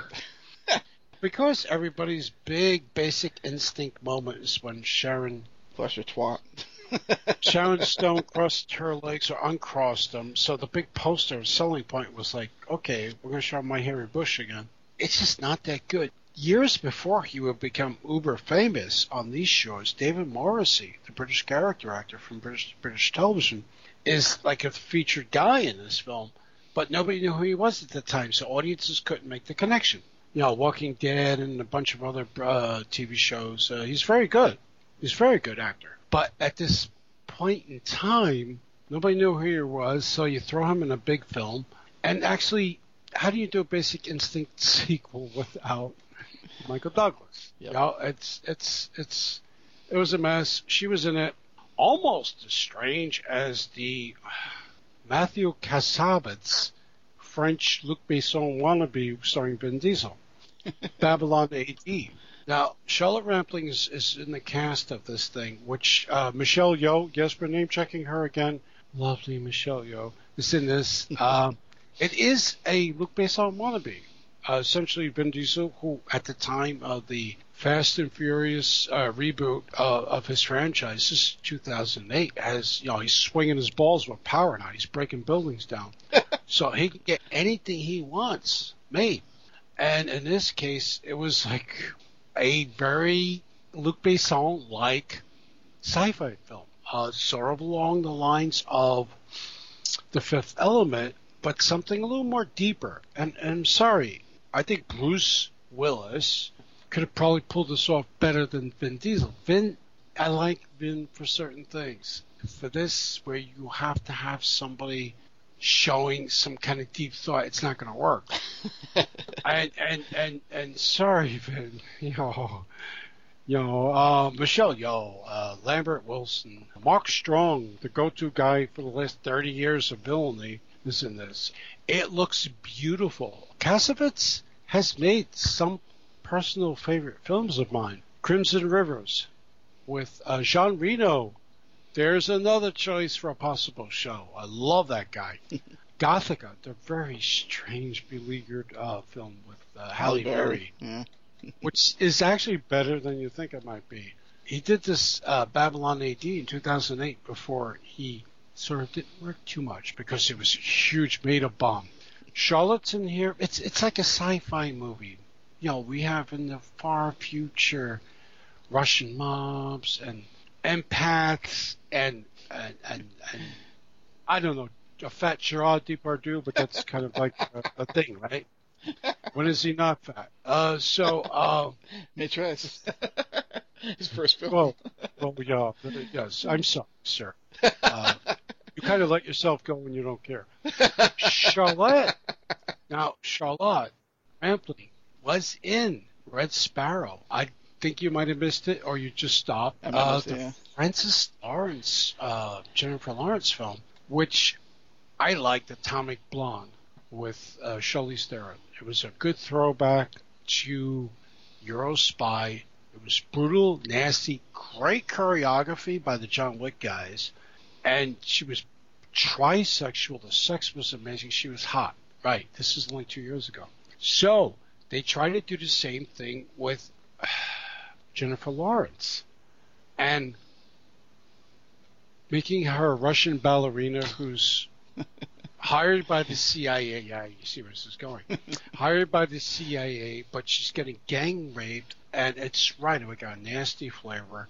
because everybody's big Basic Instinct moment is when Sharon
Flash your twat.
Sharon Stone crossed her legs or uncrossed them, so the big poster selling point was like, okay, we're going to show my hairy bush again. It's just not that good. Years before he would become uber famous on these shows, David Morrissey, the British character actor from British British television, is like a featured guy in this film, but nobody knew who he was at the time, so audiences couldn't make the connection. You know, Walking Dead and a bunch of other uh, TV shows. Uh, he's very good. He's a very good actor. But at this point in time, nobody knew who he was, so you throw him in a big film. And actually, how do you do a Basic Instinct sequel without Michael Douglas?
Yep.
You know, it's it's it's it was a mess. She was in it almost as strange as the Matthew Kassovitz French Luc Besson wannabe starring Vin Diesel. Babylon AD. Now, Charlotte Rampling is, is in the cast of this thing, which uh, Michelle Yeoh, yes, we're name checking her again. Lovely Michelle Yeoh is in this. Um, it is a Luc Besson wannabe. Uh, essentially, Vin Diesel, who at the time of the Fast and Furious uh, reboot uh, of his franchise, this is 2008, has you know he's swinging his balls with power now. He's breaking buildings down, so he can get anything he wants made. And in this case, it was like a very Luc Besson like sci-fi film, uh, sort of along the lines of The Fifth Element, but something a little more deeper. And, and I'm sorry, I think Bruce Willis could have probably pulled this off better than Vin Diesel. Vin, I like Vin for certain things. For this, where you have to have somebody showing some kind of deep thought, it's not going to work. and and and and sorry, Vin, you know, you know, uh, Michelle Yeoh, uh, Lambert Wilson, Mark Strong, the go-to guy for the last thirty years of villainy, is in this. It looks beautiful. Kassovitz has made some personal favorite films of mine. Crimson Rivers with uh, Jean Reno. There's another choice for a possible show. I love that guy. Gothika, the very strange, beleaguered uh, film with uh, Halle Berry,
Yeah.
which is actually better than you think it might be. He did this uh, Babylon AD in 2008 before he sort of didn't work too much because it was a huge made up bomb. Charlotte's in here. It's it's like a sci-fi movie. You know, we have in the far future Russian mobs and empaths and and and, and I don't know a fat Gerard Depardieu, but that's kind of like a, a thing, right? when is he not fat? Uh, so, uh.
His first film.
well, well, yeah, yes, I'm sorry, sir. Uh, you kind of let yourself go when you don't care. Charlotte. Now, Charlotte Rampling was in Red Sparrow. I think you might have missed it, or you just stopped.
I
Uh,
missed it,
the
yeah.
Francis Lawrence, uh, Jennifer Lawrence film, which I liked, Atomic Blonde with uh, Charlize Theron. It was a good throwback to Eurospy. It was brutal, nasty, great choreography by the John Wick guys, and she was trisexual. The sex was amazing. She was hot. Right. This is only two years ago. So they tried to do the same thing with Jennifer Lawrence, and making her a Russian ballerina who's hired by the CIA. Yeah, you see where this is going. hired by the CIA, but she's getting gang raped, and it's right. It got a nasty flavor.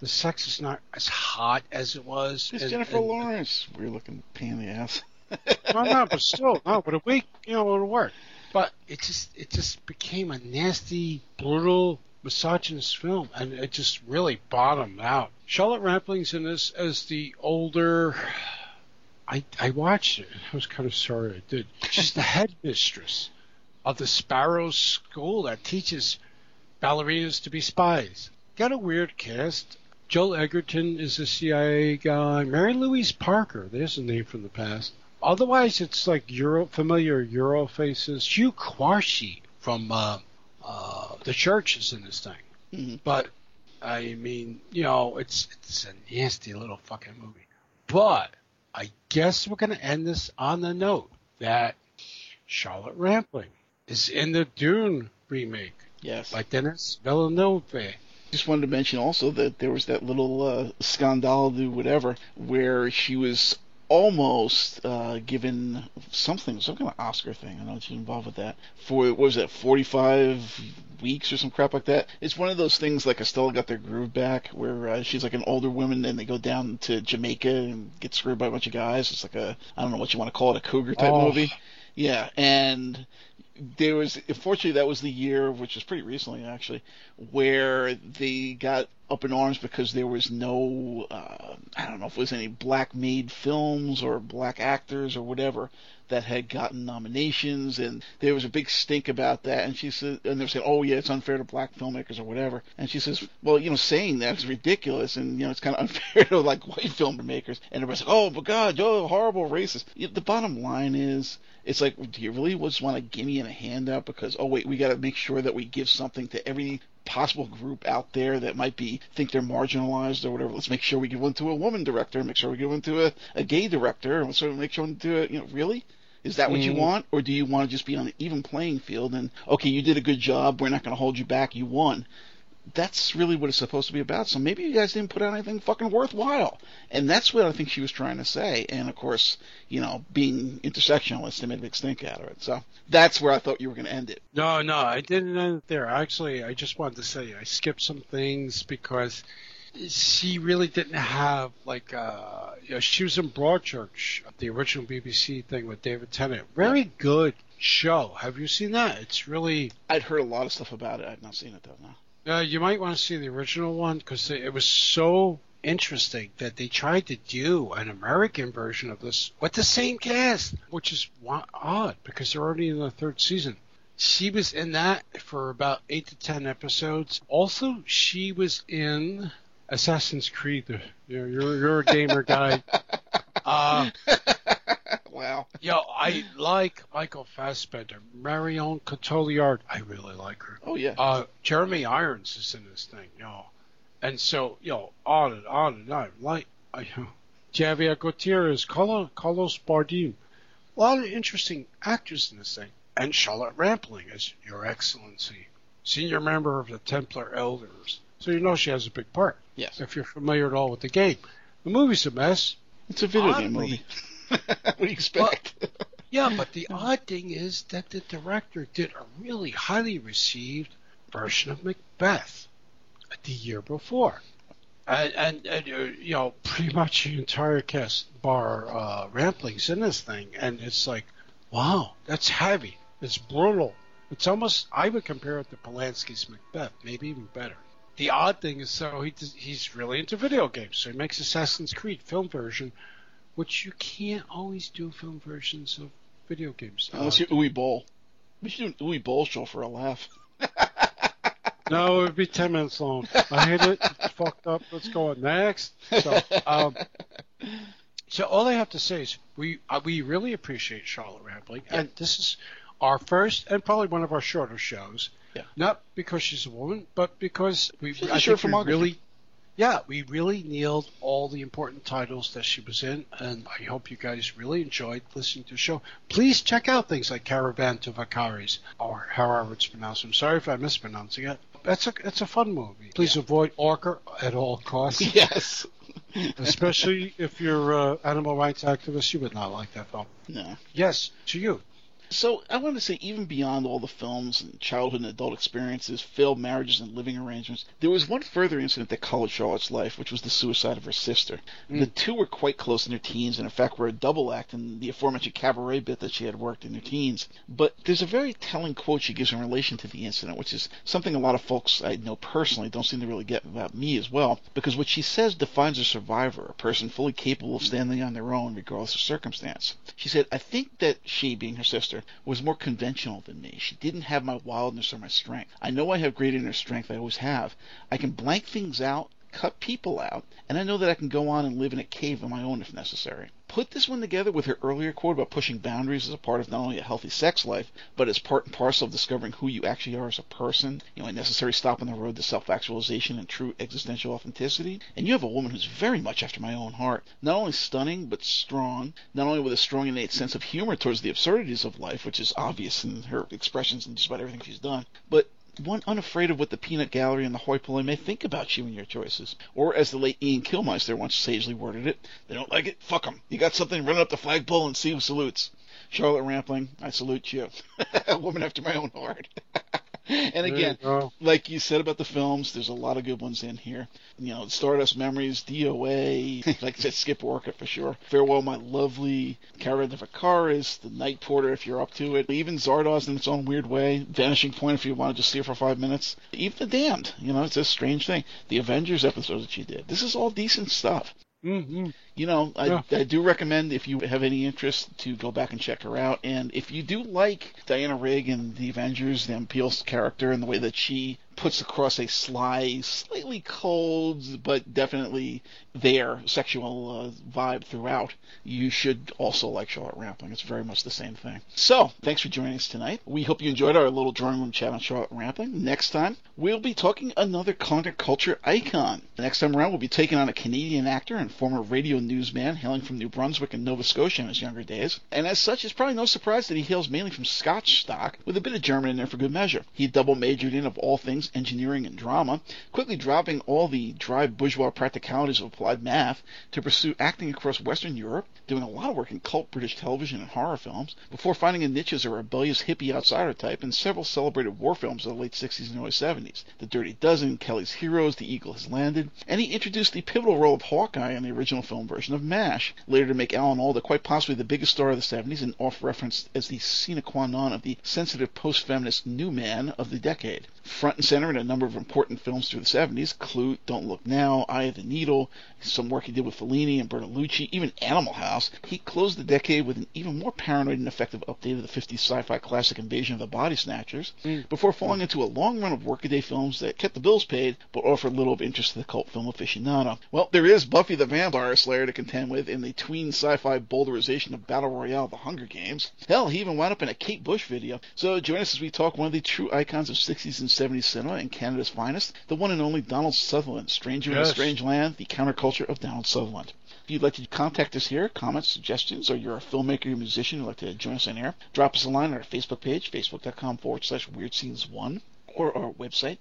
The sex is not as hot as it was.
It's
and-
Jennifer
and-
Lawrence. Weird looking pain in the ass.
no, no, but still, no, but a week, you know, it'll work. But it just, it just became a nasty, brutal, misogynist film, and it just really bottomed out. Charlotte Rampling's in this as the older. I I watched it. I was kind of sorry I did. She's the headmistress of the Sparrow School that teaches ballerinas to be spies. Got a weird cast. Joel Edgerton is a CIA guy. Mary Louise Parker, there's a name from the past. Otherwise, it's like Euro familiar Euro faces. Hugh Quarshie from uh, uh, the church is in this thing.
Mhm.
But I mean, you know, it's it's a nasty little fucking movie. But I guess we're gonna end this on the note that Charlotte Rampling is in the Dune remake
Yes.
by Denis Villeneuve.
Just wanted to mention also that there was that little uh, scandal, do whatever, where she was almost uh, given something, some kind of Oscar thing. I know she's involved with that. For what was it, 45 weeks or some crap like that? It's one of those things like Estella got their groove back, where uh, she's like an older woman and they go down to Jamaica and get screwed by a bunch of guys. It's like a, I don't know what you want to call it, a cougar type
Oh.
movie. Yeah, and there was fortunately that was the year, which was pretty recently actually, where they got up in arms because there was no, uh, I don't know if it was any black made films or black actors or whatever that had gotten nominations, and there was a big stink about that. And she said, and they were saying, oh yeah, it's unfair to black filmmakers or whatever. And she says, well, you know, saying that is ridiculous, and you know, it's kind of unfair to like white filmmakers. And everybody's like, oh my God, you're horrible racist. Yeah, The bottom line is, it's like, do you really just want to give me a handout because, oh wait, we got to make sure that we give something to every possible group out there that might be think they're marginalized or whatever. Let's make sure we give one to a woman director, make sure we give one to a, a gay director, and so make sure we do it. You know, really? Is that what you
Mm.
want, or do you want to just be on an even playing field and okay, you did a good job, we're not going to hold you back, you won. That's really what it's supposed to be about. So maybe you guys didn't put out anything fucking worthwhile, and that's what I think she was trying to say. And of course, you know, being intersectionalist, they made a big stink out of it. So that's where I thought you were going to end it.
No, no, I didn't end it there. Actually, I just wanted to say I skipped some things because she really didn't have like uh you know, she was in Broadchurch, the original BBC thing with David Tennant. Very good show. Have you seen that? It's really
I'd heard a lot of stuff about it. I've not seen it though. No.
Uh, you might want to see the original one because it was so interesting that they tried to do an American version of this with the same cast, which is odd because they're already in the third season. She was in that for about eight to ten episodes. Also, she was in Assassin's Creed. You know, you're you're a gamer guy. Uh,
wow.
yo, I like Michael Fassbender, Marion Cotillard. I really like her.
Oh yeah.
Uh, Jeremy Irons is in this thing, know. And so, know, on and on and on. Like, I, Javier Gutierrez, Carlos, Carlos Bardem. A lot of interesting actors in this thing. And Charlotte Rampling as Your Excellency, senior member of the Templar Elders. So you know she has a big part,
yes.
if you're familiar at all with the game. The movie's a mess.
It's a video
Oddly-
game movie. what do you expect?
Yeah, but the odd thing is that the director did a really highly received version of Macbeth the year before. And, and, and uh, you know, pretty much the entire cast bar uh, Rampling's in this thing, and it's like, wow, that's heavy. It's brutal. It's almost I would compare it to Polanski's Macbeth, maybe even better. The odd thing is, so he he's really into video games, so he makes Assassin's Creed film version, which you can't always do film versions of video games.
Unless you're Uwe Boll. We should do an Uwe show for a laugh.
no, it would be ten minutes long. I hate it. It's fucked up. Let's go on next. So, um, so all I have to say is we uh, we really appreciate Charlotte Rampling, and this is our first and probably one of our shorter shows.
Yeah.
Not because she's a woman, but because we I think we really yeah, we really nailed all the important titles that she was in, and I hope you guys really enjoyed listening to the show. Please check out things like Caravan to Vaccarès, or however it's pronounced. I'm sorry if I'm mispronouncing it. That's a it's a fun movie. Please avoid Orca at all costs,
yes.
especially if you're an animal rights activist. You would not like that film.
No.
Yes, to you.
So I want to say, even beyond all the films and childhood and adult experiences, failed marriages and living arrangements, there was one further incident that colored Charlotte's life, which was the suicide of her sister. Mm. The two were quite close in their teens, and in fact were a double act in the aforementioned cabaret bit that she had worked in her teens. But there's a very telling quote she gives in relation to the incident, which is something a lot of folks I know personally don't seem to really get about me as well, because what she says defines a survivor, a person fully capable of standing on their own regardless of circumstance. She said, I think that she, being her sister, was more conventional than me. She didn't have my wildness or my strength. I know I have great inner strength, I always have. I can blank things out, cut people out, and I know that I can go on and live in a cave of my own if necessary. Put this one together with her earlier quote about pushing boundaries as a part of not only a healthy sex life, but as part and parcel of discovering who you actually are as a person, you know, a necessary stop on the road to self-actualization and true existential authenticity. And you have a woman who's very much after my own heart. Not only stunning, but strong. Not only with a strong innate sense of humor towards the absurdities of life, which is obvious in her expressions and just about everything she's done, but one unafraid of what the peanut gallery and the hoi polloi may think about you and your choices. Or, as the late Ian Kilmister once sagely worded it, they don't like it? Fuck 'em. You got something, run up the flagpole and see who salutes. Charlotte Rampling, I salute you. a woman after my own heart. and again,
you
like you said about the films, there's a lot of good ones in here. You know, Stardust Memories, DOA, like I said, Skip Orca for sure. Farewell, My Lovely, Caravan of Icarus, The Night Porter if you're up to it. Even Zardoz in its own weird way. Vanishing Point if you want to just see it for five minutes. Even The Damned, you know, it's a strange thing. The Avengers episode that she did. This is all decent stuff.
Mm-hmm.
You know, I,
Yeah.
I do recommend if you have any interest to go back and check her out. And if you do like Diana Rigg and the Avengers, the Peel's character, and the way that she puts across a sly, slightly cold, but definitely there sexual uh, vibe throughout, you should also like Charlotte Rampling. It's very much the same thing. So, thanks for joining us tonight. We hope you enjoyed our little drawing room chat on Charlotte Rampling. Next time, we'll be talking another counterculture icon. The next time around, we'll be taking on a Canadian actor and former radio newsman hailing from New Brunswick and Nova Scotia in his younger days. And as such, it's probably no surprise that he hails mainly from Scotch stock, with a bit of German in there for good measure. He double majored in, of all things, engineering and drama, quickly dropping all the dry bourgeois practicalities of applied math to pursue acting across Western Europe, doing a lot of work in cult British television and horror films, before finding a niche as a rebellious hippie outsider type in several celebrated war films of the late 60s and early 70s. The Dirty Dozen, Kelly's Heroes, The Eagle Has Landed, and he introduced the pivotal role of Hawkeye in the original film version of MASH, later to make Alan Alda quite possibly the biggest star of the 70s and oft-referenced as the sine qua non of the sensitive post-feminist new man of the decade. Front and center in a number of important films through the 70s, Klute, Don't Look Now, Eye of the Needle, some work he did with Fellini and Bertolucci, even Animal House, he closed the decade with an even more paranoid and effective update of the 50s sci-fi classic Invasion of the Body Snatchers,
Mm.
before falling into a long run of workaday films that kept the bills paid, but offered little of interest to the cult film aficionado. Well, there is Buffy the Vampire Slayer to contend with in the tween sci-fi bowdlerization of Battle Royale The Hunger Games. Hell, he even wound up in a Kate Bush video. So join us as we talk one of the true icons of 60s and 70s cinema and Canada's finest, the one and only Donald Sutherland, Stranger in a Strange Land, the counterculture of Donald Sutherland. If you'd like to contact us here, comments, suggestions, or you're a filmmaker or musician who'd like to join us on air, drop us a line on our Facebook page, facebook.com forward slash weird scenes one, or our website,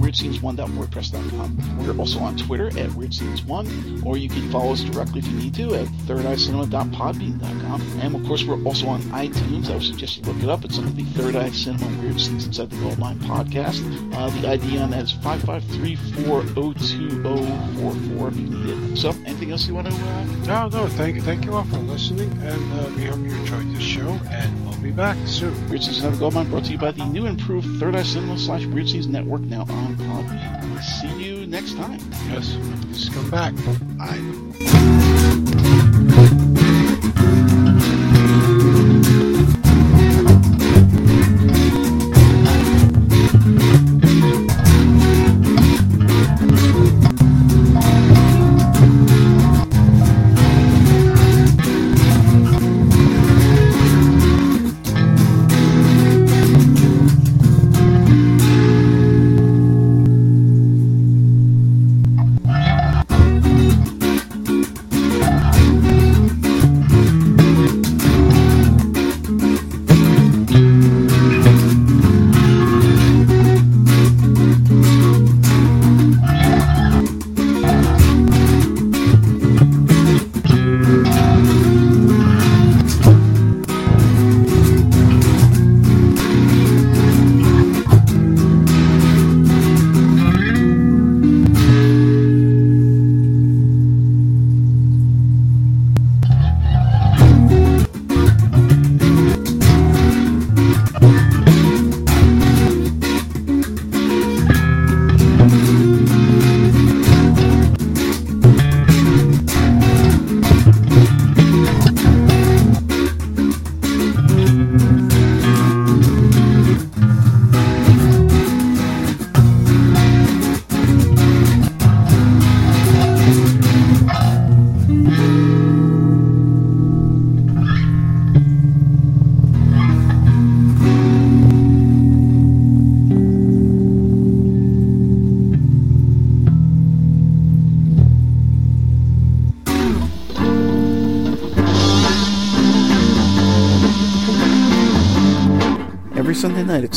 WeirdScenes1.wordpress.com. We're also on Twitter at WeirdScenes1, or you can follow us directly if you need to at ThirdEyeCinema.podbean.com. And of course, we're also on iTunes. I would suggest you look it up. It's under the Third Eye Cinema Weird Scenes Inside the Goldmine podcast. Uh, the ID on that is 553-402-044 if you need it. So, anything else you want to... Uh...
No, no, thank, thank you all for listening, and uh, we hope you enjoyed this show, and we'll be back soon.
Weird Scenes Inside the Goldmine brought to you by the new improved Third Eye Cinema slash Weird Scenes Network now on Podbean. See you next time.
Yes, just come back. Bye.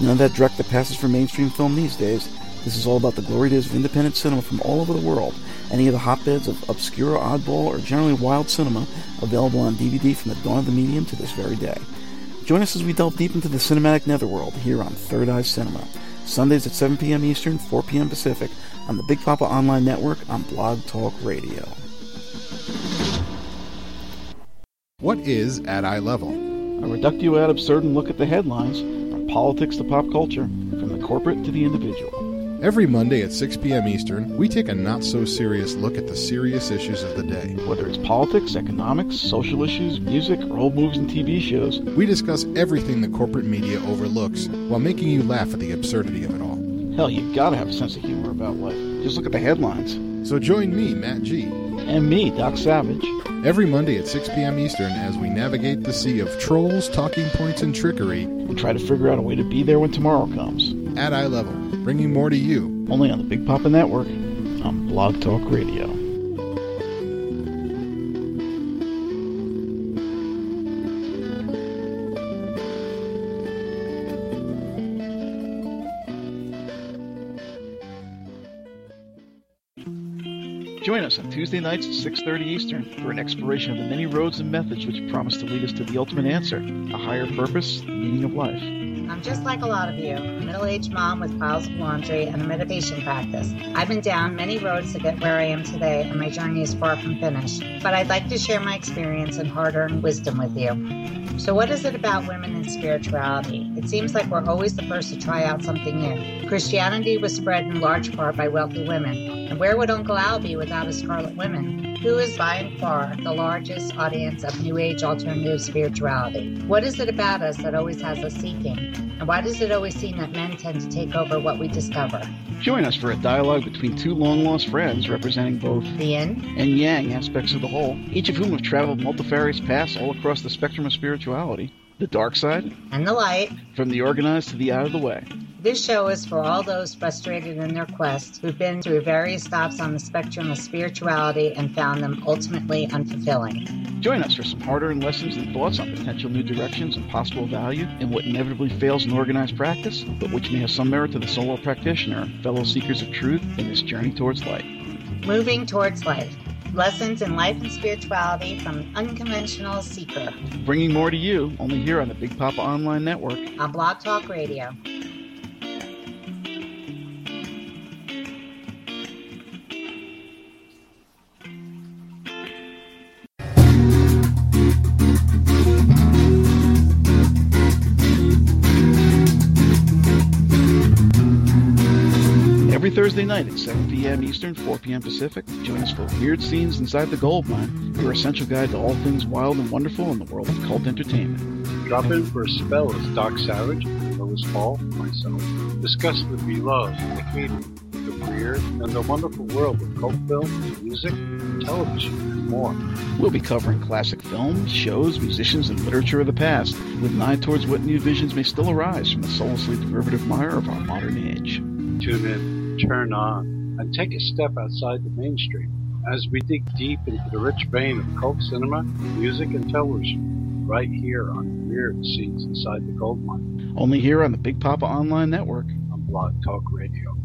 None of that direct that passes for mainstream film these days. This is all about the glory days of independent cinema from all over the world. Any of the hotbeds of obscure, oddball, or generally wild cinema available on DVD from the dawn of the medium to this very day. Join us as we delve deep into the cinematic netherworld here on Third Eye Cinema. Sundays at 7 p.m. Eastern, 4 p.m. Pacific on the Big Papa Online Network on Blog Talk Radio.
What is at eye level?
A reductio ad absurdum look at the headlines, from politics to pop culture, from the corporate to the individual.
Every Monday at 6 p.m. Eastern, we take a not so serious look at the serious issues of the day.
Whether it's politics, economics, social issues, music, or old movies and TV shows,
We discuss everything the corporate media overlooks while making you laugh at the absurdity of it all.
hell, you've gotta have a sense of humor about life. Just look at the headlines.
So join me, Matt G,
And me, Doc Savage.
every Monday at 6 p.m. Eastern as we navigate the sea of trolls, talking points, and trickery
and try to figure out a way to be there when tomorrow comes.
at eye level, bringing more to you.
Only on the Big Papa Network on Blog Talk Radio. Join us on Tuesday nights at 6:30 Eastern for an exploration of the many roads and methods which promise to lead us to the ultimate answer, a higher purpose, the meaning of life.
I'm just like a lot of you, a middle-aged mom with piles of laundry and a meditation practice. I've been down many roads to get where I am today, and my journey is far from finished. But I'd like to share my experience and hard-earned wisdom with you. So what is it about women and spirituality? It seems like we're always the first to try out something new. Christianity was spread in large part by wealthy women. Where would Uncle Al be without his Scarlet Women? who is by and far the largest audience of New Age alternative spirituality? What is it about us that always has us seeking? And why does it always seem that men tend to take over what we discover?
Join us for a dialogue between two long lost friends representing both
the yin
and yang aspects of the whole, each of whom have traveled multifarious paths all across the spectrum of spirituality the dark side
and the light,
from the organized to the out of the way.
This show is for all those frustrated in their quest who've been through various stops on the spectrum of spirituality and found them ultimately unfulfilling.
Join us for some hard earned lessons and thoughts on potential new directions and possible value in what inevitably fails in organized practice, but which may have some merit to the solo practitioner and fellow seekers of truth in this journey towards light.
Moving towards life. Lessons in life and spirituality from an unconventional seeker.
Bringing more to you only here on the Big Papa Online Network.
On Blog Talk Radio.
Thursday night at 7 p.m. Eastern, 4 p.m. Pacific. Join us for weird scenes inside the gold mine, your essential guide to all things wild and wonderful in the world of cult entertainment.
Drop in for a spell as Doc Savage, Lois Hall, myself, discuss the beloved, the hated, the weird, and the wonderful world of cult films, music, television, and more.
We'll be covering classic films, shows, musicians, and literature of the past, with an eye towards what new visions may still arise from the soullessly derivative mire of our modern age.
Tune in turn on and take a step outside the mainstream as we dig deep into the rich vein of cult cinema, music, and television right here on Weird Scenes Inside the Gold Mine.
Only here on the Big Papa Online Network
on Blog Talk Radio.